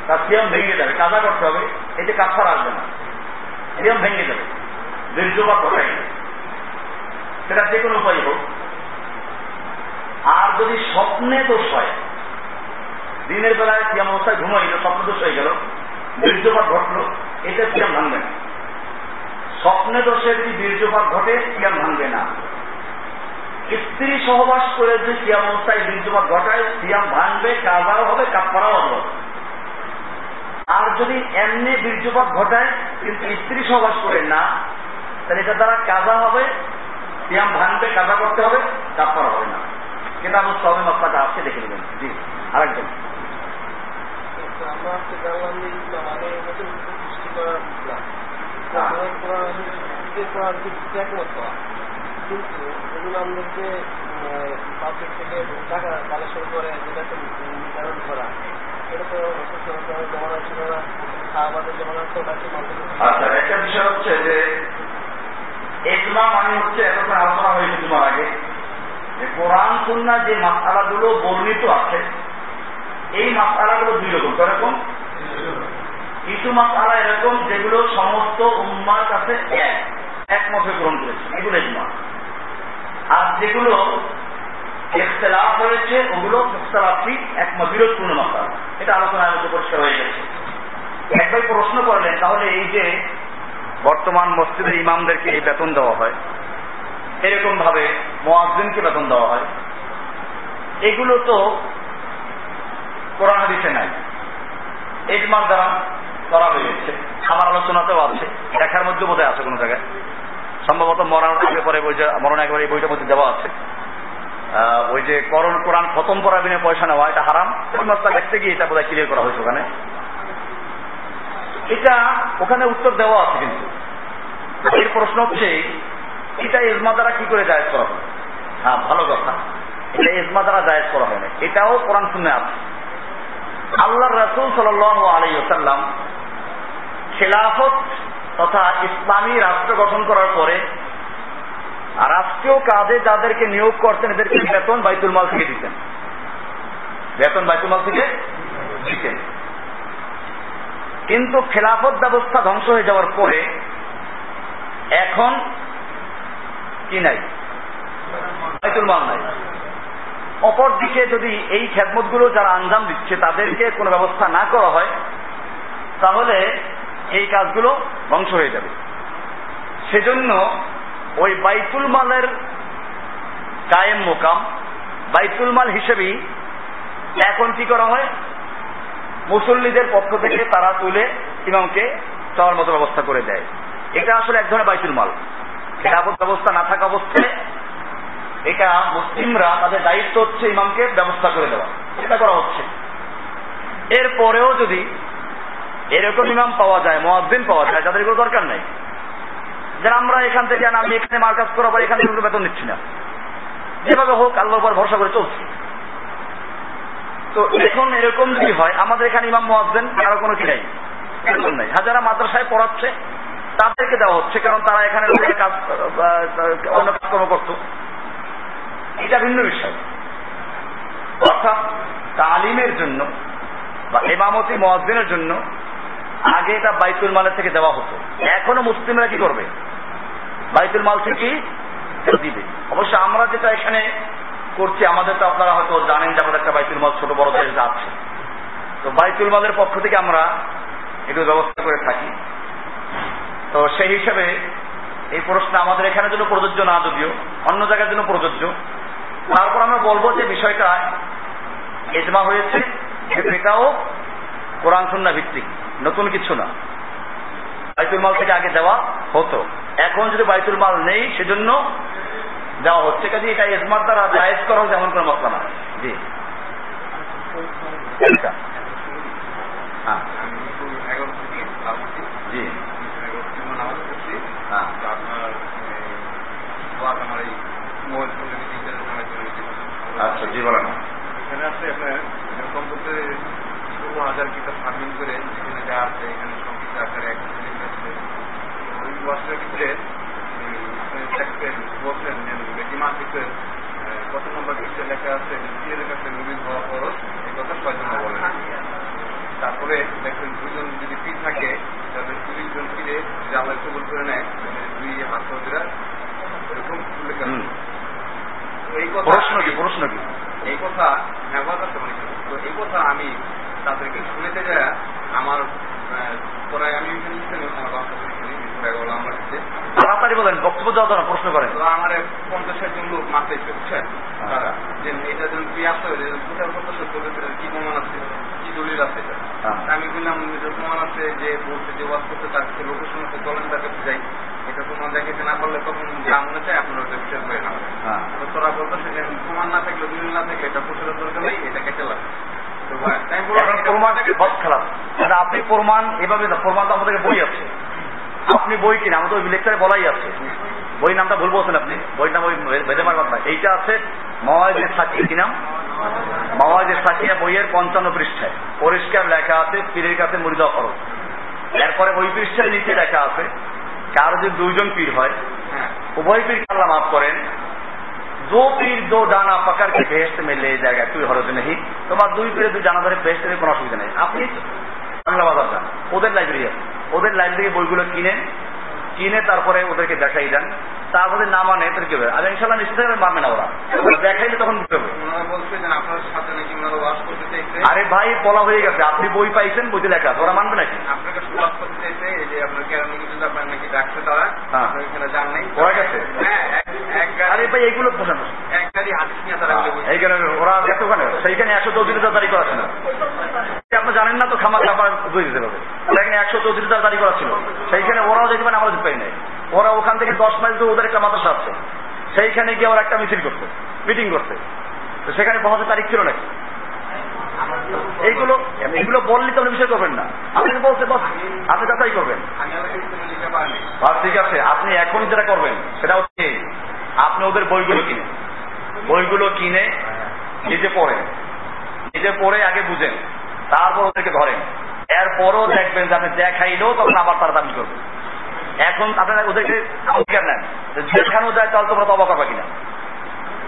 A: তার সিয়াম ভেঙে যাবে। কাজা করতে হবে এতে কাপড় আসবে না। সিয়াম ভেঙে যাবে, বীর্যপাত ঘটাই সেটা যে কোনো উপায় হোক। আর যদি স্বপ্নে দোষ হয়, দিনের বেলায় সিয়াম অবস্থায় ঘুমাইল, স্বপ্ন দোষ হয়ে গেল, বীর্যপাত ঘটলো, এটা সিয়াম ভাঙবে না। স্বপ্নে দোষে যদি বীর্যপাত ঘটে, সিয়াম ভাঙবে না। স্ত্রী সহবাস করে যদি সিয়াম অবস্থায় বীর্যপাত ঘটায় সিয়াম ভাঙবে কাজাও হবে কাপড়াও হবে। আর যদি এমনি বীর্যপাত ঘটায় কিন্তু স্ত্রী সহবাস করে না তাহলে এটা দ্বারা কাজা হবে সিয়াম ভাঙবে কাজা করতে হবে কাপড় হবে না। কিন্তু আমার সবে মশলাটা আছে দেখে নেবেন। জি আরেকজন।
B: আমরা কিন্তু এগুলো আমাদেরকে পাবলিক থেকে টাকা কালেকশন করে যেটা নির্ধারণ করা।
A: আচ্ছা একটা বিষয় হচ্ছে যে এজমা মানে হচ্ছে এতক্ষণ আলোচনা হয়েছে তোমার আগে কোরআন সুন্না যে মাসালাগুলো বর্ণিত আছে, এই মাসালাগুলো দুই রকম কীরকম কিছু মাসালা এরকম যেগুলো সমস্ত উম্মার কাছে এক, একমত গ্রহণ করেছে, এগুলো ইজমা আর যেগুলো ইখতলাফ হয়েছে, ওগুলো ইখতলাফি একমত বিরোধপূর্ণ মাসালা এটা আলোচনা আলোচনা পরিষ্কার হয়ে গেছে। একবার প্রশ্ন করলেন, তাহলে এই যে বর্তমান মসজিদের ইমামদেরকে এই বেতন দেওয়া হয় এরকম ভাবে মোয়াজদিনকে বেতন দেওয়া হয়, এগুলো তো কোরআন হাদিসে নাই। এজমার দ্বারা করা হয়েছে। আমার আলোচনাতেও আছে। দেখার মধ্যে বোধহয় আছে কোনো জায়গায়। সম্ভবত মরার আগে পরে মরণ একেবারে এই বইটার মধ্যে দেওয়া আছে। ওই যে করণ, কোরআন খতম করার বিনে পয়সা নেওয়া, এটা হারাম। ওই মাসটা দেখতে গিয়ে এটা বোধহয় ক্লিয়ার করা হয়েছে ওখানে। এটা ওখানে উত্তর দেওয়া আছে কিন্তু। এর প্রশ্ন হচ্ছে, এটা এজমা দ্বারা কি করে জায়েজ করা হয়? হ্যাঁ ভালো কথা। এটা এজমা দ্বারা জায়েজ করা হয় না। এটাও কোরআন শুনে আছে। আল্লাহ রসুল সাল আলাই ওসাল্লাম খেলাফত তথা ইসলামী রাষ্ট্র গঠন করার পরে রাষ্ট্রীয় কাজে যাদেরকে নিয়োগ করতেন এদেরকে বেতন বাইতুল মাল থেকে দিতেন। বেতন বাইতুল মাল থেকে দিতেন। কিন্তু খেলাফত ব্যবস্থা ধ্বংস হয়ে যাওয়ার পরে এখন কি নাই? বাইতুল মাল নাই। অপর দিকে যদি এই খেদমতগুলো যারা আঞ্জাম দিচ্ছে, তাদেরকে কোনো ব্যবস্থা না করা হয়, তাহলে এই কাজগুলো ধ্বংস হয়ে যাবে। সেজন্য ওই বাইতুল মালের কায়েম মোকাম, বাইতুল মাল হিসেবেই এখন কি করা হয়? মুসল্লিদের পক্ষ থেকে তারা তুলে ইমামকে চাওয়ার মতো ব্যবস্থা করে দেয়। এটা আসলে এক ধরনের বাইতুল মাল। খেলাফত ব্যবস্থা না থাকা অবস্থায় এটা মুসলিমরা তাদের দায়িত্ব হচ্ছে ইমামকে ব্যবস্থা করে দেওয়া। এটা করা হচ্ছে। এরপরেও যদি এরকম ইমাম পাওয়া যায়, মোয়াজ্জিন পাওয়া যায়, যাদের এগুলো দরকার নেই। যেন আমরা এখান থেকে আমি এখানে মার্কাজ করার পর এখান থেকে বেতন নিচ্ছি না। যেভাবে হোক, আল্লাহর উপর ভরসা করে চলছি। তো এখন এরকম যদি হয়, আমাদের এখানে ইমাম, মোয়াজ্জেন, কারও কোনো কি নাই? নাই। হাজারা মাদ্রাসায় পড়াচ্ছে, তাদেরকে দেওয়া হচ্ছে, কারণ তারা এখানে কাজ অন্য কাজকর্ম করত। এটা ভিন্ন বিষয়। অর্থাৎ তালিমের জন্য বা এমামতি মোয়াজ্জিনের জন্য আগে এটা বাইতুল মালের থেকে দেওয়া হতো। এখনও মুসলিমরা কি করবে? বাইতুল মাল থেকেই দিবে। অবশ্য আমরা যেটা এখানে করছি, আমাদের তো আপনারা হয়তো জানেন যে আমাদের একটা বাইতুল মাল ছোট বড় দেশ আছে তো বাইতুল মালের পক্ষ থেকে আমরা একটু ব্যবস্থা করে থাকি। তো সেই হিসাবে এই প্রশ্ন আমাদের এখানে জন্য প্রযোজ্য না যদিও, অন্য জায়গার জন্য প্রযোজ্য। তারপর আমরা বলব যে বিষয়টা এজমা হয়েছে এটাও কোরআন সুন্না ভিত্তিক। নতুন কিছু না। বাইতুল মাল থেকে আগে দেওয়া হতো। এখন যদি বাইতুল মাল নেই, সেজন্য দেওয়া হচ্ছে। কাজে এটা এজমার দ্বারা জায়েজ করা যেমন কোনো মশলা না। জি। হ্যাঁ। জি। হ্যাঁ। আচ্ছা জি, বলেন।
C: এখানে আছে আপনার এরকম বলতে ষোলো হাজার কিতাব সাবমিট করে যা আছে এখানে সংক্ষিপ্ত আকারে এক আছে ওই ওয়ার্সের ভিতরে দেখবেন বলছেন বেটি মাসিকের কত নম্বর পৃষ্ঠে লেখা আছে নিজের কাছে নবীন হওয়া খরচ এই কথা ছয় জন্য বলেন। তারপরে দেখবেন দুজন যদি পি থাকে তাদের দুইজন ফিরে যদি আল্লাহ কবুল করে নেয় দুই হাত এরকম উল্লেখ এই কথা
A: প্রশ্ন কি প্রশ্ন কি
C: এই কথা আমি তাদেরকে শুনেতে যায় আমার আহ, আমি
A: তাড়াতাড়ি বলেন বক্তব্য দেওয়া তো না, প্রশ্ন করেন।
C: আমার পঞ্চাশ ষাট জন লোক মারতেছে বুঝছেন তারা যে এটা তুই আসতে হবে কোথাও সত্য কি প্রমাণ আছে কি দলিল আছে
A: হ্যাঁ।
C: আমি বললাম প্রমাণ আছে যে বলছে যে ওয়াজ করতে তার কাছে লোকেশন চলেন তার কাছে যাই। এটা প্রমাণ দেখাতে না পারলে তখন যা মনে চায় আপনারা ওটা বিশ্বাস করে না
A: হ্যাঁ।
C: তোরা বলতেছে যে প্রমাণ না থাকলে দলিল না থাকলে এটা প্রচারের দরকার নেই এটা কেটে লাগে
A: মানে আপনি প্রমাণ এভাবে প্রমাণ তো আমাদের বই আছে। আপনি বই কিনা, আমাদের ওই লেকচারে বলাই আছে। বই নামটা ভুল বলছেন আপনি। বই নাম ওই ভেদেমার কথা। এইটা আছে মাওয়াজের সাক্ষী। কি নাম? মাওয়াজের সাক্ষী বইয়ের পঞ্চান্ন পৃষ্ঠায়। পরিষ্কার লেখা আছে, পীরের কাছে মুরিদা করো। এরপরে ওই পৃষ্ঠার নিচে লেখা আছে, কারও যদি দুইজন পীর হয়, উভয় পীর আল্লাহ মাফ করেন। दो पीर दो डाना पकड़ के बेहस्त में ले जाएगा कोई हरज नहीं তোমার দুই পীরে দুই জানা ধরে বেহেস্ত কোনো অসুবিধা নেই আপনি বাংলা বাজার যান ওদের লাইব্রেরি আছে ওদের লাইব্রেরি বইগুলো কিনেন কিনে তারপরে ওদেরকে দেখাই দেন তারপরে না মানে তাদের কি আর ইনশাল্লাহ নিশ্চিত মানবে না ওরা। দেখাইলে তখন আরে ভাই বলা হয়ে গেছে আপনি বই পাইছেন বইতে লেখা আছে ওরা মানবে নাকি? হ্যাঁ।
C: হ্যাঁ
A: আরে ভাই
C: বলে বলছে।
A: এইখানে ওরা ওখানে সেইখানে একশো চৌত্রিশ হাজার তারিখ করা ছিল আপনি জানেন না তো খামার খাবার বুঝে দিতে পারবে এখানে একশো চৌত্রিশ হাজার তারিখ করা ছিল। সেইখানে ওরাও যেতে পারে আমরা পারি নাই। ওরা ওখান থেকে দশ মাইল দূরে ওদের একটা মাদ্রাসা আছে। সেইখানে গিয়ে ওরা একটা মিছিল করতে মিটিং করতে তো সেখানে পৌঁছার তারিখ ছিল নাকি? এইগুলো এইগুলো বললে তো আপনি বিষয় করবেন না। আপনি বলতে বস আপনি যাচাই করবেন। ঠিক আছে, আপনি এখন যেটা করবেন, সেটা হচ্ছে আপনি ওদের বইগুলো কিনে বইগুলো কিনে নিজে পড়েন। নিজে পড়ে আগে বুঝেন। তারপর ওদেরকে ধরেন। এরপরও দেখবেন যে আপনি দেখাইলেও তখন আবার তারা দাবি করবে। এখন আপনারা ওদেরকে অধিকার নেন দেখানো যায় তাহলে তোমরা তবা করবে কিনা।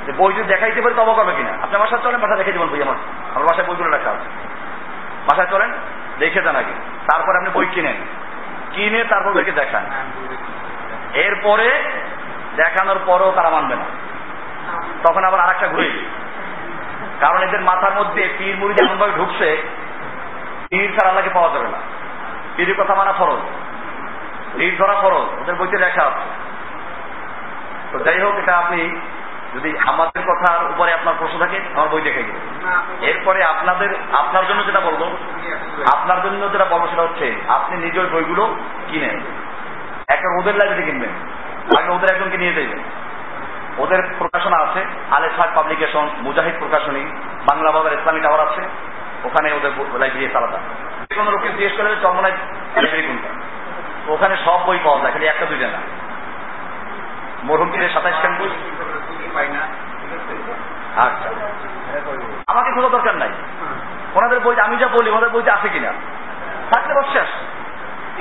A: যে বই যদি দেখাইতে পারি তবা করবে কিনা। আপনি আমার সাথে চলেন বাসা দেখে দেবেন বই আমার। আমার বাসায় বইগুলো লেখা আছে। বাসায় চলেন, দেখে যান আগে। তারপরে আপনি বই কিনেন। কিনে তারপর ওদেরকে দেখান। এরপরে দেখানোর পরও তারা মানবে না। তখন আবার আর একটা ঘুরে কারণ এদের মাথার মধ্যে পীর মুড়ি যেমন ভাবে ঢুকছে পীর ছাড়া আল্লাহকে পাওয়া যাবে না। পীরের কথা মানা ফরজ। পীর ধরা ফরজ। ওদের বইতে লেখা আছে। তো যাই হোক, এটা আপনি যদি আমাদের কথার উপরে আপনার প্রশ্ন থাকে, আমার বই দেখে গেছে এরপরে আপনাদের, আপনার জন্য যেটা বলব, আপনার জন্য যেটা বলব সেটা হচ্ছে, আপনি নিজের বইগুলো কিনেন। একটা ওদের লাইব্রেরি কিনবেন। আগে ওদের একজনকে নিয়ে যাইবেন। ওদের প্রকাশনা আছে আলেফাক পাবলিকেশন, মুজাহিদ প্রকাশনী, বাংলা বাজার, ইসলামী টাওয়ার আছে। ওখানে ওদের লাইব্রেরি আলাদা। যে কোনো লোককে জিজ্ঞেস করে চন্মনায় লাইব্রেরি কোনটা? ওখানে সব বই পাওয়া যায় খালি একটা দুইটা না। মরহুমপুরের সাতাইশ খান বই আচ্ছা। আমাকে খোঁজা দরকার নাই। ওনাদের বই আমি যা বলি ওনাদের বইতে আছে কিনা? থাকলে বস শেষ।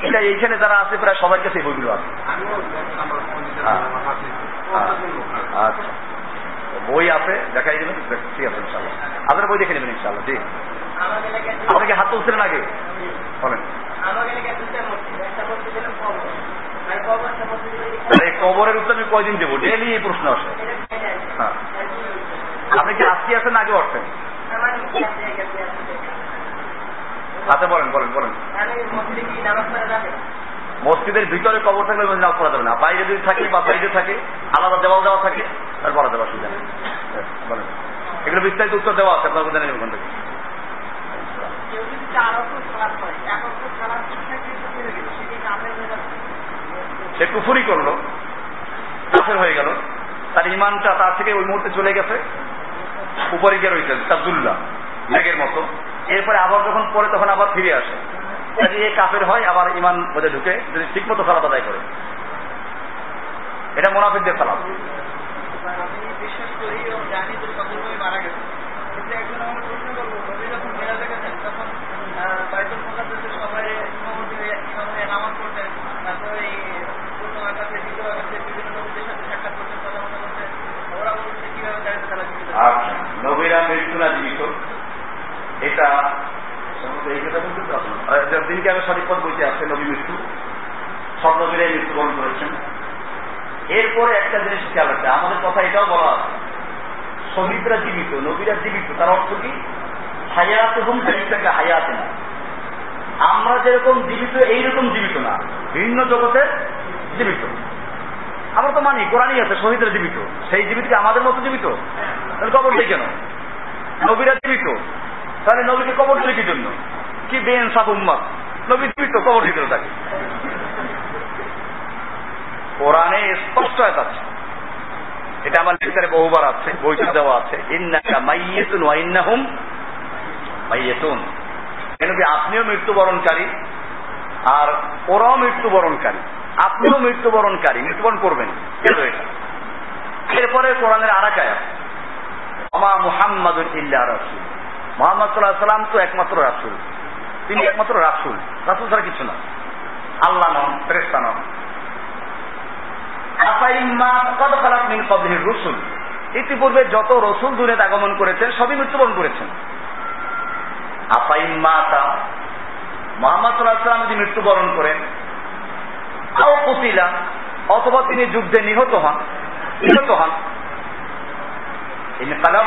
A: এটা এইখানে যারা আছে প্রায় সবার কাছে বইগুলো আছে। আচ্ছা। বই আছে, দেখাই দেবেন ঠিক আছে ইনশাল্লাহ আপনার বই দেখে নেবেন ইনশাল্লাহ জি। আপনাকে হাত তুলছিলেন আগে? বলেন। কবরের উত্তর আমি কয়দিন দেবো? ডেলি এই প্রশ্ন আসে। হ্যাঁ। আপনি কি আজকে আসেন আগে
B: আছে
A: আচ্ছা বলেন বলেন বলেন। মসজিদের ভিতরে কবর থাকলে নামাজ পড়া যাবে না। বাইরে যদি থাকে বা বাইরে থাকে আলাদা দেওয়াল দেওয়া থাকে আর পড়া যাবে অসুবিধা নেই। হ্যাঁ, এগুলো বিস্তারিত উত্তর দেওয়া আছে আপনার জানেন ওখান থেকে। সে কুফুরি করল কাফের হয়ে গেল। তার ইমানটা তার থেকে ওই মুহূর্তে চলে গেছে। উপরে গিয়ে রয়েছে তাজুল্লাহ লেগের মতো। এরপরে আবার যখন পরে তখন আবার ফিরে আসে। কাজে এ কাফের হয়, আবার ইমান মধ্যে ঢুকে যদি ঠিক মতো সালাদ আদায় করে। এটা মোনাফিকদের
B: কীভাবে জানেন
A: আচ্ছা নবীরা মৃত্যু জীবিত। এটা সঠিক পথ বইতে নবী মৃত্যু সব নবীরাই মৃত্যুবরণ করেছেন। এরপরে একটা জিনিস খেয়াল আমাদের কথা এটাও বলা আছে। শহীদরা জীবিত, নবীরা জীবিত, তার অর্থ কি? হায়াত থেকে হায়াতে না আমরা যেরকম জীবিত, এইরকম জীবিত না। ভিন্ন জগতের জীবিত। আমরা তো মানি, কোরআনই আছে, শহীদের জীবিত। সেই জীবিত আমাদের মতো জীবিত? তাহলে কবর কেন? নবীরা জীবিত। তাহলে নবীকে কবর দিলে কি জন্য? কি বেন সাফ উম্মত নবী জীবিত কবর দিতে থাকে কোরআনে স্পষ্ট আছে। এটা আমার লেকচারে বহুবার আছে বইটা দেওয়া আছে। ইন্নাকা মাইয়েতুন ওয়া ইন্নাহুম মাইয়েতুন। কি আপনিও মৃত্যুবরণকারী আর ওরাও মৃত্যুবরণকারী। আপনিও মৃত্যুবরণকারী, মৃত্যুবরণ করবেন। এরপরে কোরআনের আরাকায় আমা মুহাম্মদ ইল্লা রাসুল। মোহাম্মদ সাল্লাহ সাল্লাম তো একমাত্র রাসুল। তিনি একমাত্র রাসুল। রাসুল ছাড়া কিছু না। আল্লাহ নন ফেরেস্তা নন। রসুল। ইতিপূর্বে যত রসুল দুনিয়াতে আগমন করেছেন সবই মৃত্যুবরণ করেছেন। মোহাম্মদ যদি মৃত্যুবরণ করেন আও কুতিলা অথবা তিনি যুদ্ধে নিহত হন নিহত হন। কালাম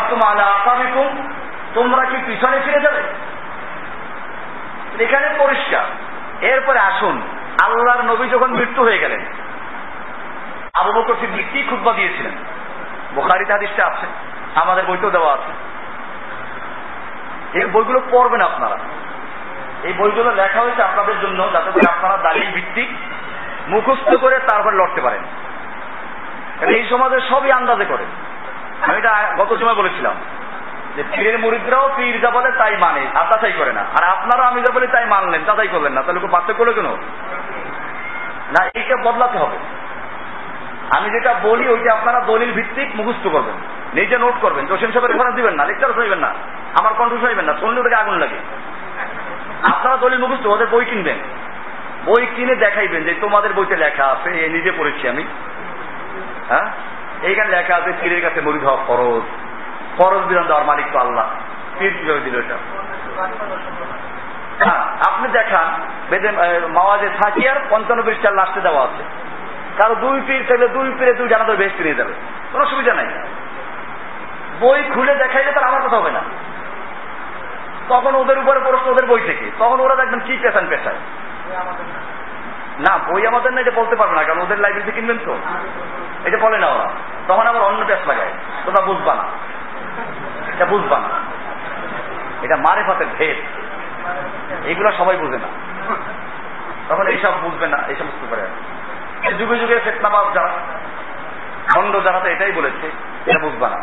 A: তোমরা কি পিছনে ফিরে যাবে? এখানে পরিষ্কার। এরপরে আসুন, আল্লাহর নবী যখন মৃত্যু হয়ে গেলেন, আবু বকর সিদ্দিক কি খুদ্া দিয়েছিলেন? বোখারিতে হাদিসটা আছে, আমাদের বইতেও দেওয়া আছে। এই বইগুলো পড়বেন আপনারা। এই বইগুলো লেখা হয়েছে আপনাদের জন্য, যাতে করে আপনারা দালিল ভিত্তিক মুখস্থ করে তারপর লড়তে পারেন। এই সমাজে সবই আন্দাজে করে। আমি এটা গত সময় বলেছিলাম। যে পীরের মুরিদরাও পীর যা বলে তাই মানে আর তাই করে না। আর আপনারা আমি যা বলি তাই মানলেন তাই করলেন না, তাহলে পার্থক্য হলো কেন? না, এইটা বদলাতে হবে। আমি যেটা বলি ওইটা আপনারা দলিল ভিত্তিক মুখস্থ করবেন। নিজে নোট করবেন, জসিম সাহেবের রেফারেন্স দিবেন না লেকচার শুনবেন না, আমার কণ্ঠ শুনবেন না, শুনলে ওটাকে আগুন লাগে। আপনারা দলিল মুখস্থ, ওদের বই কিনবেন। বই কিনে দেখাইবেন যে তোমাদের বইতে লেখা আছে নিজে পড়েছি আমি। হ্যাঁ? এইখানে লেখা আছে, পীরের কাছে মরিদ হওয়া ফরজ। ফরজ বিধান দেওয়ার মালিক তো আল্লাহ। পীর কীভাবে দিল এটা? হ্যাঁ আপনি দেখান, বেদে মাওয়াজে থাকিয়ার পঞ্চান্ন পৃষ্ঠার লাস্টে দেওয়া আছে। কারও দুই পীর থাকলে দুই পীরে দুই জানা ধরে বেশি নিয়ে যাবে কোনো সুবিধা নাই। বই খুলে দেখাইলে তার আমার কথা হবে না। তখন ওদের উপরে প্রশ্ন, ওদের বই থেকে। তখন ওরা দেখবেন কি পেশান পেশায় না, বই আমাদের না, এটা বলতে পারবে না, কারণ ওদের লাইব্রেরিতে কিনবেন তো। এটা বলে না ওরা। তখন আবার অন্য পেশ লাগায়। তোমরা বুঝবা না। এটা বুঝবা না। এটা মারে ফাতের ভেদ। এইগুলো সবাই বুঝে না। তখন এইসব বুঝবে না, এইসব বুঝতে পারে যুগে যুগে ফেতনাবাদ যারা খণ্ড যারা তো এটাই বলেছে এটা বুঝবা না।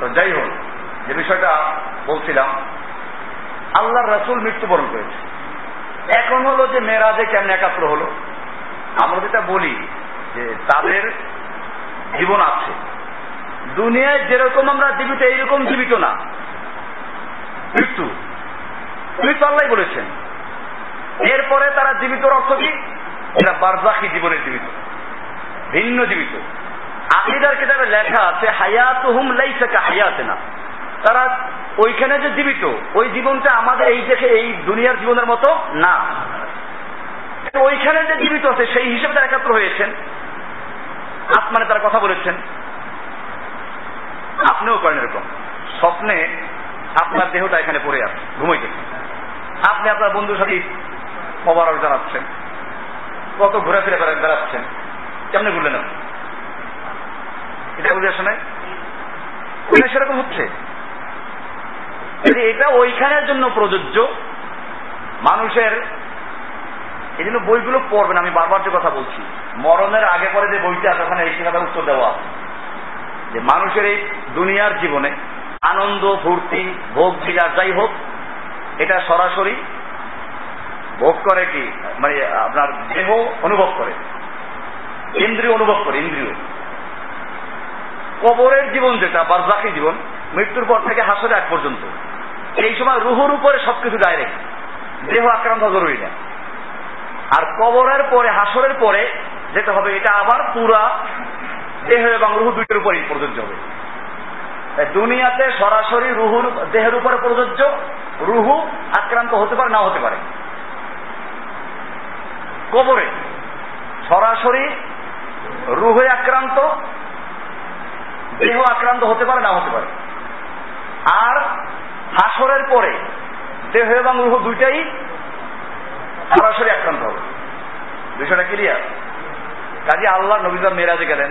A: তো যাই হোক, যে বিষয়টা বলছিলাম, আল্লাহর রাসুল মৃত্যুবরণ করেছে। এখন হলো যে মেয়েরাজে কেমন একাত্র হলো? আমরা যেটা বলি যে তাদের জীবন আছে। দুনিয়ায় যেরকম আমরা জীবিত, এইরকম জীবিত না। মৃত্যু। মৃত্যু আল্লাহ বলেছেন। এরপরে তারা জীবিতর অর্থ কি? এরা বারজাকি জীবনের জীবিত। ভিন্ন জীবিত। আকিদার কিতাবে লেখা আছে হায়াত হুম লাইসাকা হায়াতে না তারা ওইখানে যে জীবিত, ওই জীবনটা আমাদের এই দেখে, এই দুনিয়ার জীবনের মতো না। ওইখানে যে জীবিত আছে, সেই হিসেবে তারা একাত্র হয়েছেন। আসমানে তারা কথা বলেছেন। আপনিও করেন এরকম। স্বপ্নে আপনার দেহটা এখানে পড়ে আছে ঘুমাইতেছে আপনি আপনার বন্ধুর সাথে মোবারক জানাচ্ছেন কত ঘোরাফেরা করে বেড়াচ্ছেন কেমনে ঘুরলেন এটা বুঝে আসে নাই? সেরকম হচ্ছে? এটা ওইখানের জন্য প্রযোজ্য। মানুষের এই জন্য বইগুলো পড়বেন, আমি বারবার যে কথা বলছি। মরণের আগে পরে যে বইটা আছে, ওখানে এই শিক্ষাটা উত্তর দেওয়া আছে। যে মানুষের এই দুনিয়ার জীবনে আনন্দ, ফুর্তি, ভোগ, বিলাস যাই হোক, এটা সরাসরি ভোগ করে কি? মানে আপনার দেহ অনুভব করে। ইন্দ্রিয় অনুভব করে, ইন্দ্রিয়। কবরের জীবন যেটা বারজাকি জীবন, মৃত্যুর পর থেকে হাসরে এক পর্যন্ত, এই সময় রুহুর উপরে সবকিছু ডাইরেক্ট দেহ আক্রান্ত জরুরি না। আর কবরের পরে, হাসরের পরে যেটা হবে, এটা আবার পুরা দেহ এবং রুহু দুইটার উপরই প্রযোজ্য হবে। দুনিয়াতে সরাসরি রুহুর, দেহের উপরে প্রযোজ্য, রুহু আক্রান্ত হতে পারে না হতে পারে। কবরে সরাসরি রুহে আক্রান্ত, দেহ আক্রান্ত হতে পারে না হতে পারে। আর হাসরের পরে দেহ এবং রুহ দুইটাই সরাসরি আক্রান্ত হবে। বিষয়টা ক্লিয়ার কাজে আল্লাহ নবীরা মেরাজে গেলেন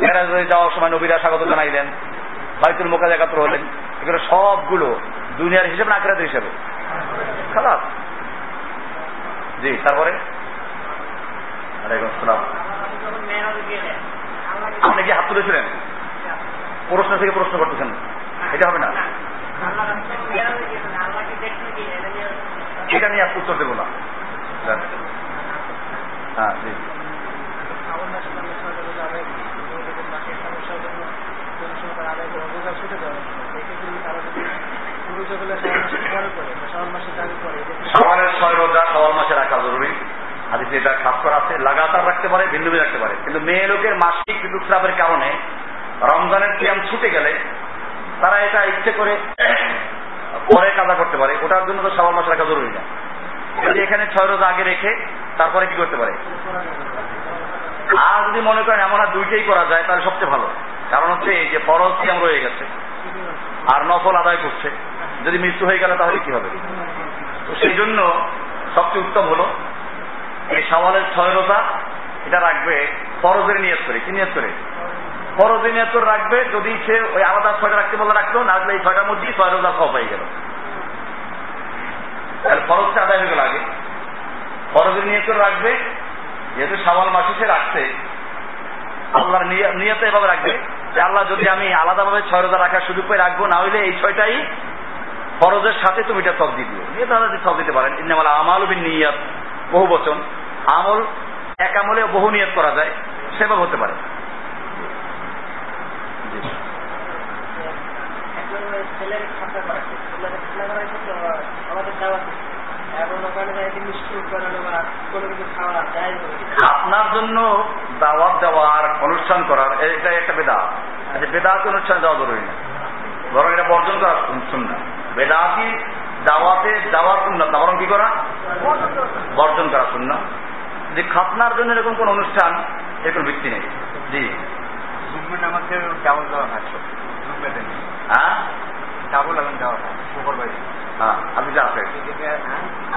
A: মেরাজে যাওয়ার সময় নবীরা স্বাগত জানাইলেন, বাইতুল মোকাজ একাত্র হলেন, এগুলো সবগুলো দুনিয়ার হিসেবে আখেরাতের হিসেবে? খারাপ জি, তারপরে? আপনি কি হাত তুলেছিলেন? প্রশ্ন থেকে প্রশ্ন করতেছেন। এটা হবে না। এটা নিয়ে উত্তর দেবো না। হ্যাঁ জি। সওয়ালের ছয় রোজা সওয়াল মাসে রাখা জরুরি। হাদিসে এটা খাস করা আছে। লাগাতার রাখতে পারে, ভিন্ন ভিন্ন রাখতে পারে। কিন্তু মেয়ে লোকের মাসিক ঋতুস্রাবের কারণে রমজানের কিয়াম ছুটে গেলে তারা এটা ইচ্ছে করে পরে কাজা করতে পারে। ওটার জন্য তো সওয়াল মাসে রাখা জরুরি না। যদি এখানে ছয় রোজা আগে রেখে তারপরে কি করতে পারে? আর যদি মনে করেন এমন আর দুইটাই করা যায়, তাহলে সবচেয়ে ভালো। কারণ হচ্ছে এই যে ফরজ কিয়াম রয়ে গেছে। আর নফল আদায় করছে। যদি মৃত্যু হয়ে গেলে তাহলে কি হবে? তো সেই জন্য সবচেয়ে উত্তম হলো, এই সওয়ালের ছয় এটা রাখবে ফরজের নিয়ত করে। কি নিয়ত করে? ফরজের নিয়ত করে রাখবে যদি সে ওই আলাদা ছয়টা রাখতে বলে রাখল না এই ছয়টার মধ্যেই ছয় রোজা সব হয়ে গেল। তাহলে ফরজটা আদায় হয়ে গেল আগে। ফরজের নিয়ত করে রাখবে, যেহেতু সাওয়াল মাসে সে রাখছে আল্লাহর নিয়তে এভাবে রাখবে। যে আল্লাহ যদি আমি আলাদাভাবে ছয় রোজা রাখার সুযোগ পেয়ে রাখব না হইলে এই ছয়টাই ফরজের সাথে তুমি এটা সব দিও। নিয়ে তাহলে সব দিতে পারেন। ইন্নামাল আমাল বিন নিয়াত বহু বচন। আমল এক আমলে বহু নিয়ত করা যায়। সেভাবে হতে পারে। আপনার জন্য দেওয়ার অনুষ্ঠান করার এটা একটা বেদা আচ্ছা বেদাতি অনুষ্ঠান যাওয়া জরুরি না। বরং এটা বর্জন করা শুননা বেদাতি দাওয়াতে যাওয়ার শুননা তা বরং কি করা? বর্জন করা শুননা যে খাতনার জন্য এরকম কোন অনুষ্ঠান এরকম ভিত্তি নেই। জি।
C: হয়
A: হ্যাঁ?
C: হয়
A: হ্যাঁ আপনি যা আছে।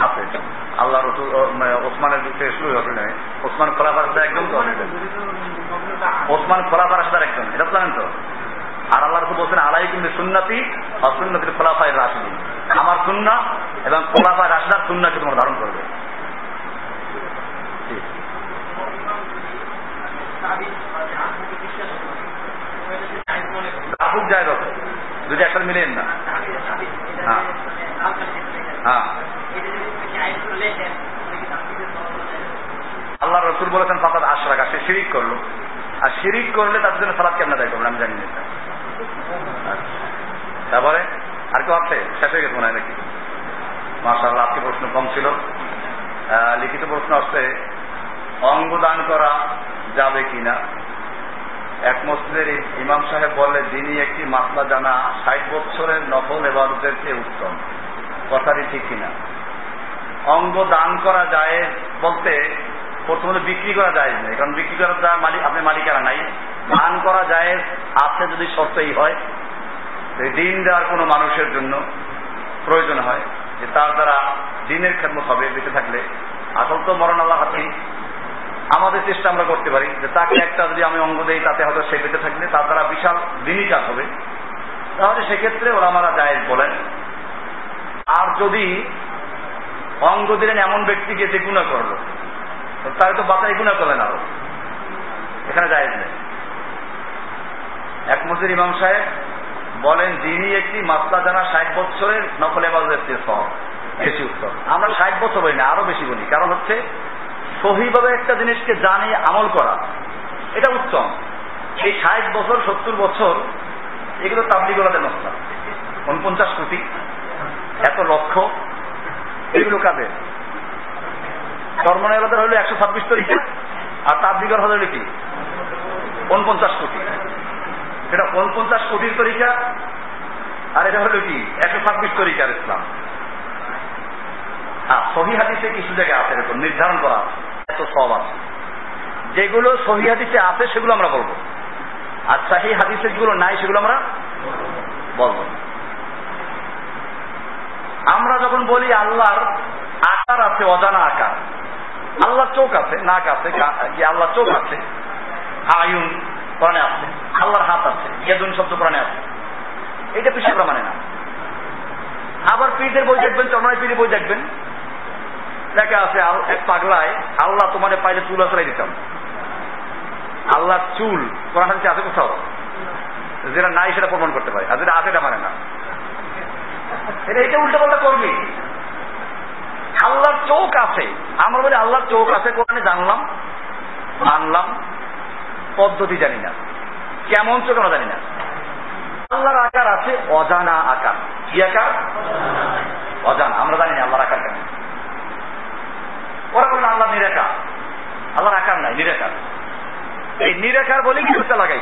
A: আছে। আল্লাহ রসুল মানে ওসমানের দিকে শুরু হবে না ওসমান খোলাফার সাথে একদম তো। ওসমান খোলাফার সাথে একদম এটা জানেন তো? আর আল্লাহ রসুল বলছেন আলাই কিন্তু সুন্নাতি আর সুন্নতির খোলাফায় রাশিদি আমার সুন্না এবং খোলাফায় রাশিদার সুন্নাকে তোমরা ধারণ করবে। খুব যায় যদি একসাথে মিলেন না। হ্যাঁ। হ্যাঁ। আল্লাহ রসুল বলেছেন ফাতাদ আশরাক সে শিরিক করল। আর শিরিক করলে তার জন্য সালাদ কেমন আদায় করবেন? আমি জানি না। তারপরে আর কেউ আছে? শেষ হয়ে গেছে মনে হয় নাকি? মাসাল্লাহ আজকে প্রশ্ন কম ছিল। লিখিত প্রশ্ন আসছে অঙ্গ দান করা যাবে কিনা? এক মসজিদের ইমাম সাহেব বলে যিনি একটি মাসলা জানা, ষাট বছরের নফল এবাদতের চেয়ে উত্তম। কথাটি ঠিক কিনা? অঙ্গ দান করা যায় বলতে প্রথমত বিক্রি করা যায় না। কারণ বিক্রি করা যা মালিক আপনি মালিকারা নাই। দান করা যায় আছে যদি শর্তই হয় দিন দেওয়ার কোনো মানুষের জন্য প্রয়োজন হয়। যে তার দ্বারা দিনের খেদমত হবে বেঁচে থাকলে। আসল তো মরণ আল্লাহ হাতেই আমাদের চেষ্টা আমরা করতে পারি যে তাকে একটা যদি আমি অঙ্গ দেই, তাতে হয়তো সে বেঁচে থাকলে তার দ্বারা বিশাল দিনই কাজ হবে। তাহলে সেক্ষেত্রে ওরা আমরা জায়েজ বলেন আর যদি অঙ্গ দিলেন এমন ব্যক্তিকে যে গুণা করল, তাহলে তো বাতাই গুণা করলেন আরও এখানে জায়েজ নেই এক মসজিদ ইমাম সাহেব বলেন, যিনি একটি মাসলা জানা ষাট বছরের নকল এবাজের সব বেশি উত্তম আমরা ষাট বছর বলি না, আরও বেশি বলি। কারণ হচ্ছে, সহিভাবে একটা জিনিসকে জানি, আমল করা, এটা উত্তম। এই ষাট বছর, সত্তর বছর, এগুলো তাবলিগলাদের মশলা উনপঞ্চাশ কোটি। এত লক্ষ এগুলো কাদের? কর্মনায়লাদের হলো একশো ছাব্বিশ তরিকা আর তাবলিগর হলো কি উনপঞ্চাশ কোটি। এটা উনপঞ্চাশ কোটির তরিকা আর এটা হলো কি? একশো ছাব্বিশ তরিকার ইসলাম। হ্যাঁ সহি হাদিসে কিছু জায়গায় আছে এরকম, নির্ধারণ করা। এত সব আছে। যেগুলো সহি হাদিসে আছে, সেগুলো আমরা বলব। আর সাহি হাদিসে যেগুলো নাই, সেগুলো আমরা বলব না। যখন বলি আল্লাহর আকার আছে, অজানা আকার, আল্লাহর চোখ আছে, নাক আছে আল্লাহর চোখ আছে, আয়ুন কোরআনে আছে, আল্লাহর হাত আছে ইয়াদুন শব্দ কোরআনে আছে, এটা পিসাবরা মানে না। আবার পীরদের বই দেখবেন চরমায় পীরের বই দেখবেন। লেখা আছে এক পাগলায়, আল্লাহ তোমার পাইলে চুল আসলাই দিতাম। আল্লাহর চুল, কোরআন আছে কোথাও? যেটা নাই সেটা প্রমাণ করতে পারে। আর যেটা আছে, এটা মানে না। এটা এটা উল্টো পাল্টা করবি। আল্লাহর চোখ আছে। আমরা বলি আল্লাহর চোখ আছে, কোরআনে জানলাম। মানলাম। পদ্ধতি জানি না। কেমন চোখ আমরা জানি না। আল্লাহর আকার আছে অজানা আকার। কি আকার? অজানা। আমরা জানি না আল্লাহর আকার কেমন। ওরা বলেন আল্লাহ নিরাকার। আল্লাহর আকার নাই, নিরাকার। এই নিরাকার বলে কি লাগাই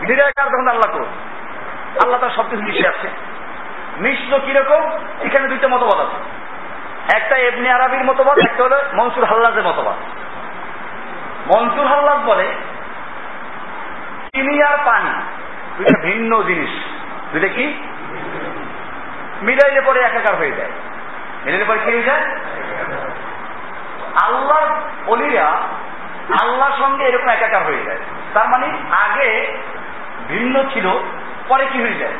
A: নিরাকার তখন আল্লাহ তো আল্লাহ তার সবকিছু মিশে আছে। মিশ্র কীরকম? এখানে দুইটা মতবাদ আছে। একটা এমনি আরবির মতবাদ, একটা হলো মনসুর হাল্লাজের মতবাদ। মনসুর হাল্লাজ বলে, চিনি আর পানি, দুইটা ভিন্ন জিনিস। দুইটা কি? মিলাইলে পরে একাকার হয়ে যায়। মিলাইলে পরে কি হয়ে যায়? আল্লাহর অলিরা আল্লাহর সঙ্গে এরকম একাকার হয়ে যায়। তার মানে আগে ভিন্ন ছিল, পরে কি হয়ে যায়?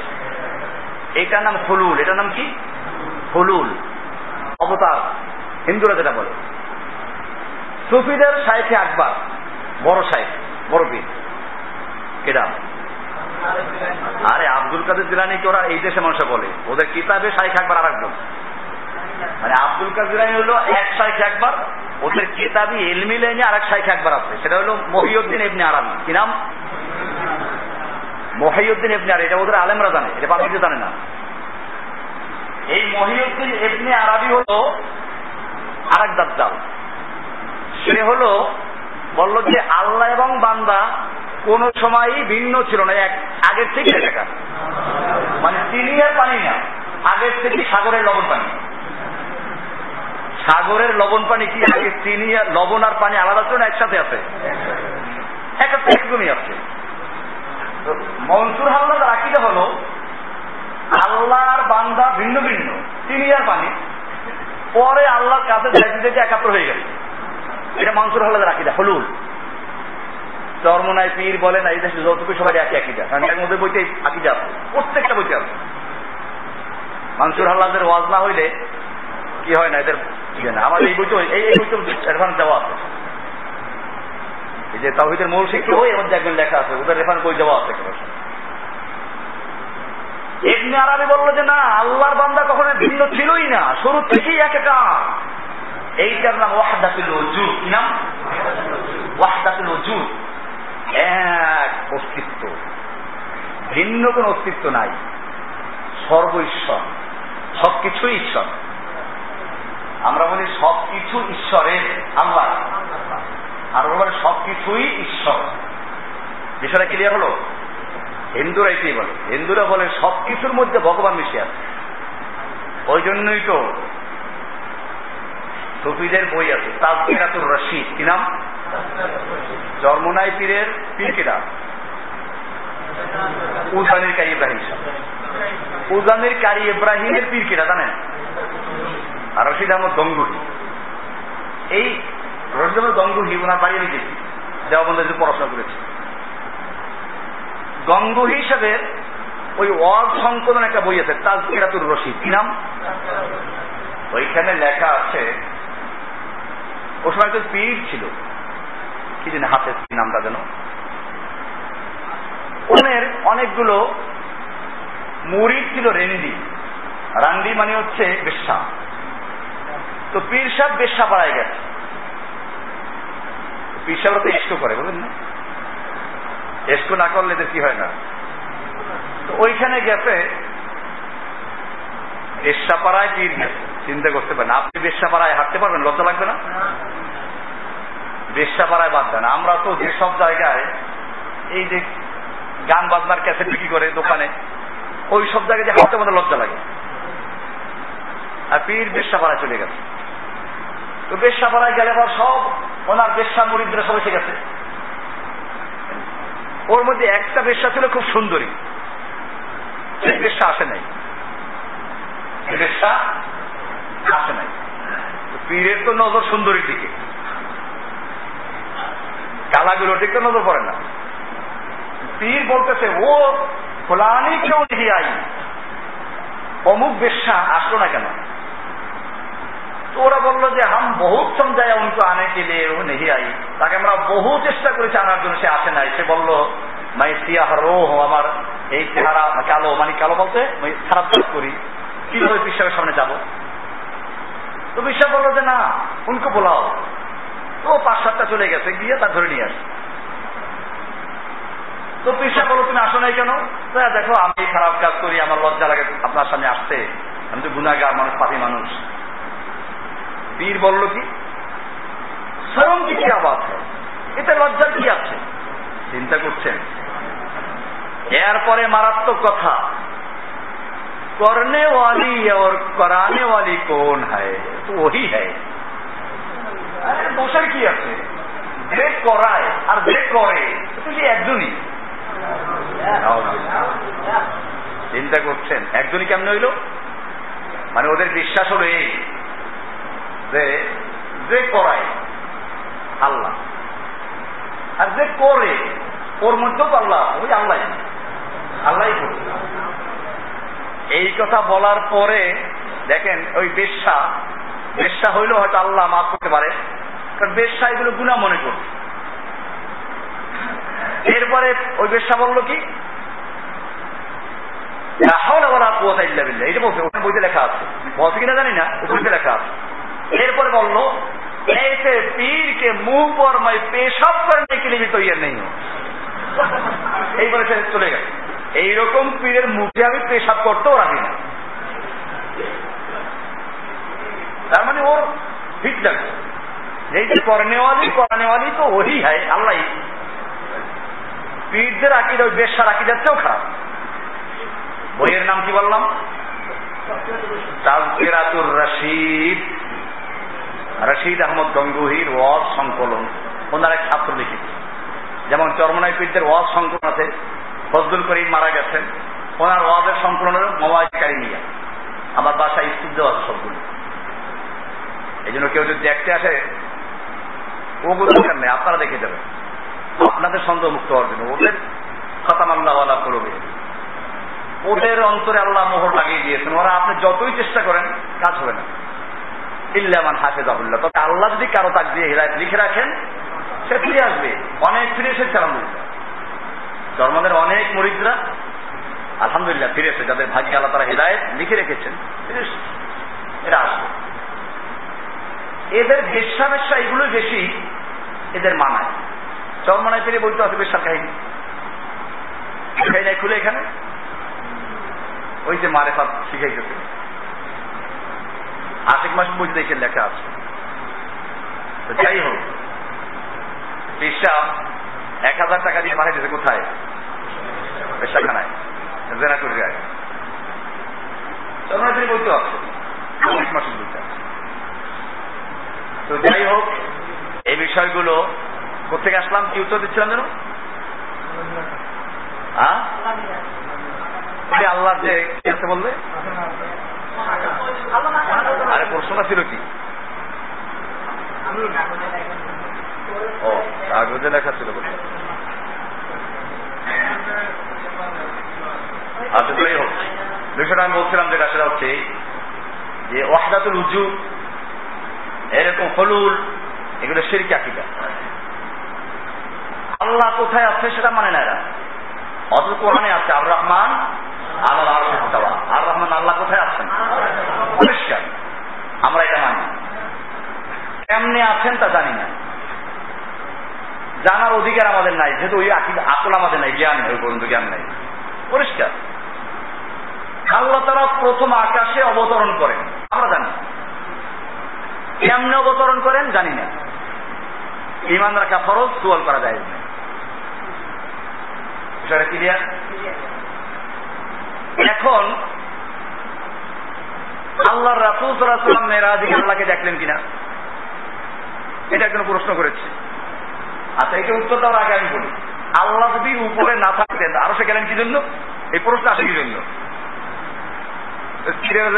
A: এটার নাম হলুল। এটার নাম কি? হলুল। অবতার। হিন্দুরা যেটা বলে। সুফিদের শাইখে আকবর। বড় শাইখ, বড় বীর কেডা? আরে আব্দুল কাদের জিলানিকে ওরা এই দেশে মানুষে বলে? ওদের কিতাবে শাইখ আকবর আর একজন। মানে আব্দুল কাদের জিলানি হলো এক শাইখ একবার ওদের কিতাবি এলমি লাইনে আর এক শাইখ একবার আছে। সেটা হলো মহিউদ্দিন ইবনে আরামি। কি নাম? মহিউদ্দিন ইবনে আরাবি, এটা ওদের আলেমরা জানে, এটা পাবলিকে জানে না। এই মহিউদ্দিন ইবনে আরাবি হলো আরেক দাজ্জাল। সে হলো, বলল যে আল্লাহ এবং বান্দা কোন সময়ই ভিন্ন ছিল না, এক আগের থেকে একা মানে চিনি আর পানি না, আগের থেকে সাগরের লবণ পানি। সাগরের লবণ পানি কি আগে চিনি আর লবণ আর পানি আলাদা ছিল না, একসাথে আছে? একসাথে একদমই আছে। মনসুর হাল্লার আকিদা হলো আল্লাহর বান্দা ভিন্ন ভিন্ন চিনি আর পানি পরে আল্লাহর কাছে যাইতে যেতে একাত্র হয়ে গেছে এটা মনসুর হাল্লাদের আকিদা, হলুল। চরমনায় পীর বলেন এই দেশে যতটুকু সবাই একই আকিদা। কারণ এর মধ্যে বইতে আকিদা আছে, প্রত্যেকটা বইতে আছে। মানসুর হাল্লাদের ওয়াজ না হইলে কি হয় না, এদের ইয়ে আমার এই বইতে এই বইতে অ্যাডভান্স দেওয়া আছে। যে তাহিদের মূল একজন লেখা আছে, ওদের রেফারেন্স বই দেওয়া আছে ইবনে আরবি বলল যে, না, আল্লাহর বান্দা কখনো ভিন্ন ছিলই না, শুরু থেকেই এক একা এইটার নাম ওয়াহদাতুল ওজুদ কি নাম? ওয়াহদাতুল ওজুদ এক অস্তিত্ব। ভিন্ন কোন অস্তিত্ব নাই। সর্ব ঈশ্বর সবকিছুই ঈশ্বর। আমরা বলি সবকিছু ঈশ্বরের আল্লাহ। আর ওরা বলে সবকিছুই ঈশ্বর। বিষয়টা ক্লিয়ার হলো? হিন্দুরা এটাই বলে? হিন্দুরা বলে সবকিছুর মধ্যে ভগবান মিশে আছে। ওই জন্যই তো সুফিদের বই আছে। তাজকিরাতুর রশিদ। কি নাম? জন্মনাই পীরের পীর কিরা উজানির কারি ইব্রাহিম উজানির কারি ইব্রাহিমের পীর কিরা জানেন? আর রশিদ আহমদ গঙ্গুহি এই রশিদ আহমদ গঙ্গুহি ওনার বাড়ি আমি গেছি দেওয়াবন্ধে পড়াশোনা করেছি। গঙ্গুহি হিসেবে ওই ওয়াজ সংকলন একটা বই আছে, তাজকিরাতুর রশিদ। কি নাম? ওইখানে লেখা আছে ও সময় তো পীর ছিল। কি জানি হাতে নামটা যেন। ওনের অনেকগুলো মুড়ির ছিল রেন্ডি রান্ডি মানে হচ্ছে বেশ্যা। তো পীর সাহেব বেশ্যা পাড়ায় গেছে। পীর সাহেবরা তো এসকো করে বলেন না? এসকো না করলে এদের কি হয় না? তো ওইখানে গেছে, বেশ্যাপাড়ায় পীর গেছে, চিন্তা করতে পারেন আপনি বেশ্যাপাড়ায় হাঁটতে পারবেন, লজ্জা লাগবে না? বেশ্যাপাড়ায় বাদ দেন। আমরা তো যেসব জায়গায় এই যে গান বাজনার ক্যাসেট বিক্রি করে দোকানে, ওই সব জায়গায় যে হাঁটতে আমাদের লজ্জা লাগে। আর পীর বেশ্যাপাড়ায় চলে গেছে। তো বেশ্যাপাড়ায় গেলে আবার সব ওনার বেশ্যা মুড়িদরা সব এসে গেছে। ওর মধ্যে একটা বেশ্যা ছিল খুব সুন্দরী। সেই বেশ্যা আসে নাই। বেশা আসে নাই। পীরের তো নজর সুন্দরীর দিকে। কালাগুলোর দিকে তো নজর পড়ে না। পীর বলতেছে, ও ফলানি কেউ নিয়ে আই অমুক বেশ্যা আসলো না কেন? তো ওরা বলল যে, হাম বহুত সমঝায় উনকো আনে কে নেহি আই। তাকে আমরা বহু চেষ্টা করেছি আনার জন্য, সে আসে নাই। সে বলল, মাই সিয়াহ রো আমার এই চেহারা কালো মানে কালো বলতে খারাপ কাজ করি। কীভাবে বিশ্বাসের সামনে যাব? তো বিশ্বাস বলল যে, না, উনকো বলাও। তো পাঁচ সাতটা চলে গেছে, গিয়ে তার ধরে নিয়ে আসে। তো পিসা বলো তুমি আসো নাই কেন? দেখো, আমি খারাপ কাজ করি, আমার লজ্জা লাগে আপনার সামনে আসতে। আমি তো গুণাগার মানুষ, পাপি মানুষ। পীর বলল কি সরম কি আবাদ এতে লজ্জার কি আছে চিন্তা করছেন এরপরে মারাত্মক কথা করনে वाली और कराने वाली कौन है তো वही है দোষের কি আছে যে করায় আর যে করে তো সে একজনই চিন্তা করছেন একজনই কেমন হইল মানে ওদের বিশ্বাস হলো এই যে যে করায়, আল্লাহ। আর যে করে, ওর মধ্যেও তো আল্লাহ ওই আল্লাহ আল্লাহ এই কথা বলার পরে, দেখেন, ওই বেশ্যা বেশ্যা হইলেও হয়তো আল্লাহ মাফ করতে পারে, কারণ বেশ্যা এগুলো গুণা মনে করছে। এরপরে ওই বেশ্যা বলল কি? এটা বলছে, ওখানে বইতে লেখা আছে। বলছে কিনা জানি না বইতে লেখা আছে। এরপরে বললো ऐसे पीर के मुंह पर मैं पेशाब करने के लिए भी तैयार नहीं हूं এইবারে সে চলে গেল এইরকম পীরের মুখে আমি পেশাব করতেও রাখি না তার মানে ওর ঠিক লাগছে এই যে করনেওয়ালি করানেওয়ালি তো ওই হয় আল্লাহ পীরদের আকিদ ওই বেশার আকিদার চেয়েও খারাপ বইয়ের নাম কি বললাম তাজকেরাতুর রশিদ রশিদ আহমদ গঙ্গুহির ওয়াজ সংকলন। ওনার এক ছাত্র লিখিত। যেমন চরমনাই পীরদের ওয়াজ সংকলন আছে ফজদুল করিম মারা গেছেন। ওনার ওয়াজের সংকলন হল মোবাইল কারিমিয়া। আমার বাসায় স্তব্ধ আছে সবগুলো। এই জন্য কেউ যদি দেখতে আসে, ওগুলো নেই, আপনারা দেখে যাবেন। আপনাদের সন্দেহ মুক্ত হওয়ার জন্য। ওদের খতাম আল্লাহ করবে ওদের অন্তরে আল্লাহ মোহর লাগিয়ে দিয়েছেন। ওরা আপনি যতই চেষ্টা করেন, কাজ হবে না। ইল্লামান হাফেজাহুল্লাহ। তবে আল্লাহ যদি কারও তাক দিয়ে হৃদায়ত লিখে রাখেন, সে ফিরে আসবে। অনেক ফিরে এসেছে, আলহামদুলিল্লাহ। জন্মদের অনেক মরিদরা আলহামদুলিল্লাহ ফিরে এসে যাদের ভাগ্য আল্লাহ তারা হৃদায়ত লিখে রেখেছেন এরা আসবে। এদের বেশ্যা বেশ্যা এগুলো বেশি, এদের মানায়। চরমনায় ফিরে বলতে আছে বেশার কাহিনী। খুলে এখানে? ওই যে মারে ফাত শিখাইতেছে। আশেক মাস বই দেখে লেখা আছে। তো যাই হোক পেশা এক হাজার টাকা দিয়ে পাঠাইতেছে কোথায়? পেশাখানায় জেনা করে যায় তিনি বলতে বলতে আছে। তো যাই হোক এই বিষয়গুলো কোথেকে আসলাম? কি উত্তর দিচ্ছিলাম যেন? আল্লাহ যে কি আছে বলবে আরে, প্রশ্নটা ছিল কি? ও, কাগজে লেখা ছিল আচ্ছা বিষয়টা আমি বলছিলাম যেটা, সেটা হচ্ছে যে ওয়াহদাতুল উজু, এরকম হলুল, এগুলো শিরকি আকিদা। আল্লাহ কোথায় আছে সেটা মানে না এরা? অথচ কোরআনে আছে আর রহমান আল্লাহ আর রহমান আল্লাহ কোথায় পরিষ্কার আমরা এটা মানি। কেমনে আছেন তা জানি না। জানার অধিকার আমাদের নাই যেহেতু ওই আকল আমাদের নাই জ্ঞান নেই পর্যন্ত জ্ঞান নাই। পরিষ্কার। আল্লাহ তারা প্রথম আকাশে অবতরণ করেন আমরা জানি। কেমনে অবতরণ করেন জানি না। ইমান রাখা ফরজ সুয়াল করা যায়। না বিষয়টা ক্লিয়ার এখন আল্লাহ রাসুল সাল্লাম মেয়েরাজিকে আল্লাহকে দেখলেন কিনা? এটা একজন প্রশ্ন করেছে। আচ্ছা এটা উত্তর দেওয়ার আগে আমি বলি। আল্লাহ যদি উপরে না থাকতেন, আরও সে গেলেন কি জন্য এই প্রশ্ন আসে কি জন্য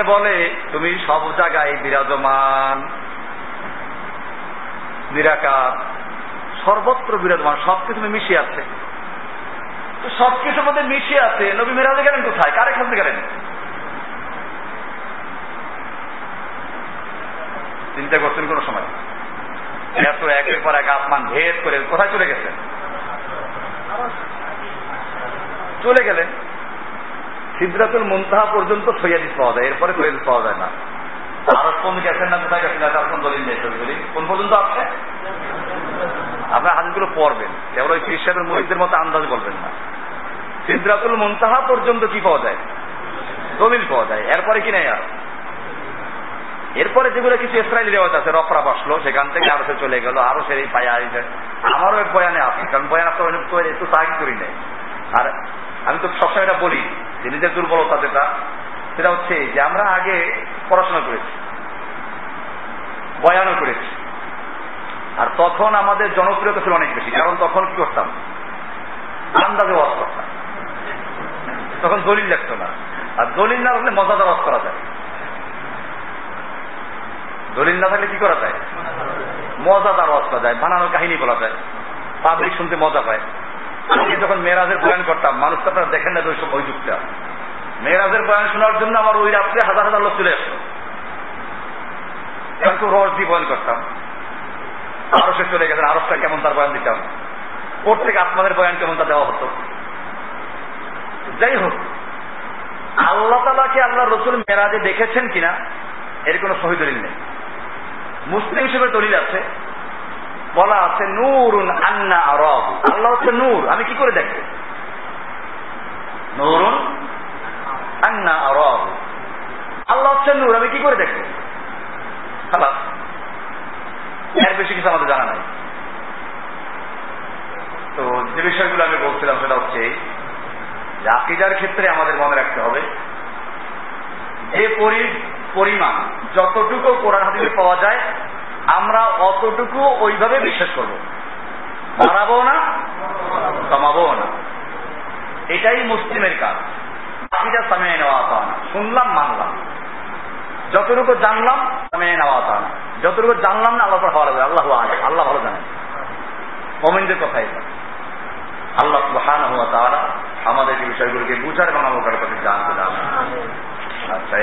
A: বলে, তুমি সব জায়গায় বিরাজমান, নিরাকার, সর্বত্র বিরাজমান, সবকিছু তুমি মিশিয়ে আছে। সবকিছুর মধ্যে মিশিয়ে আছে, নবী মিরাজে গেলেন কোথায়? কারে খেলতে গেলেন? চিন্তা করছেন কোন সময়? এত একের পর এক আসমান ভেদ করে কোথায় চলে গেছেন চলে গেলেন সিদ্ধাতুল মুন্তাহা পর্যন্ত সৈয়াদিস পাওয়া যায়, এরপরে সৈয়াদিস পাওয়া যায় না। গেছেন না, কোথায় গেছেন না কোন দলিল নেই কোন পর্যন্ত আছে? আপনার হাদিসগুলো পড়বেন। ওই খ্রিস্টানের মরিদদের মতো আন্দাজ বলবেন না। সিদ্ধাতুল মুন্তাহা পর্যন্ত কি পাওয়া যায়? দলিল পাওয়া যায়। এরপরে কি নেই আর? এরপরে যেগুলো কিছু ইসরায়েলি রেওয়াজ আছে, রফরা বসল, সেখান থেকে আরও সে চলে গেল, আরও সে পায়া আমারও এক বয়ানে আছে, কারণ বয়ান তো একটু সাহায্য করি নাই। আর আমি তো সবসময় এটা বলি, যে নিজের দুর্বলতা যেটা, সেটা হচ্ছে যে আমরা আগে পড়াশোনা করেছি, বয়ানও করেছি। আর তখন আমাদের জনপ্রিয়তা ছিল অনেক বেশি, কারণ তখন কি করতাম? আন্দাজে ওয়াজ করতাম। তখন দলিল লাগতো না। আর দলিল না থাকলে মজাদার ওয়াজ করা যায়। দলিল না থাকলে কি করা যায়? মজাদার ওয়াজ করা যায়, বানানোর কাহিনী বলা যায়। পাবলিক শুনতে মজা পায়। আমি যখন মেয়েরাজের বয়ান করতাম মানুষ তো আপনারা দেখেন না ওইসব ওই যুগটা মেয়েরাজের বয়ান শোনার জন্য আমার ওই রাত্রে হাজার হাজার লোক চলে আসতো। আমি খুব দিয়ে বয়ান করতাম। আরও সে চলে গেছেন আরসটা কেমন তার বয়ান দিতাম। প্রত্যেক আত্মাদের বয়ান কেমন তা দেওয়া হতো? যাই হোক, আল্লাহ তালাকে আল্লাহ রসুল মেরাজে দেখেছেন কিনা, এর কোনো দলিল নেই। মুসলিম হিসেবে দলিল আছে। বলা আছে, নূরুন আন্না আর আল্লাহ হচ্ছে নূর। আমি কি করে দেখব? নূরুন আন্না আর আল্লাহ হচ্ছে নূর। আমি কি করে দেখব? খালাস। এর বেশি কিছু আমাদের জানা নাই। তো যে বিষয়গুলো আমি বলছিলাম সেটা হচ্ছে যে আকিদার ক্ষেত্রে আমাদের মনে রাখতে হবে, যে পরিমাণ যতটুকু কোরআন হাদিসে পাওয়া যায়, আমরা অতটুকু ওইভাবে বিশ্বাস করব। বাড়াবো না, কমাবো না। এটাই মুসলিমের কাজ। বাকিটা সামনে নেওয়া তা না। শুনলাম, মানলাম। যতটুকু জানলাম সামনে নেওয়া তা না। যতটুকু জানলাম না আল্লাহ ভালো যাবে আল্লাহ আল্লাহ ভালো জানেন মোমিনদের কথা এটা। আল্লাহ সুহান হওয়া তারা আমাদেরকে বিষয়গুলোকে বুঝার এবং আমাদের কাছে জানতে আচ্ছা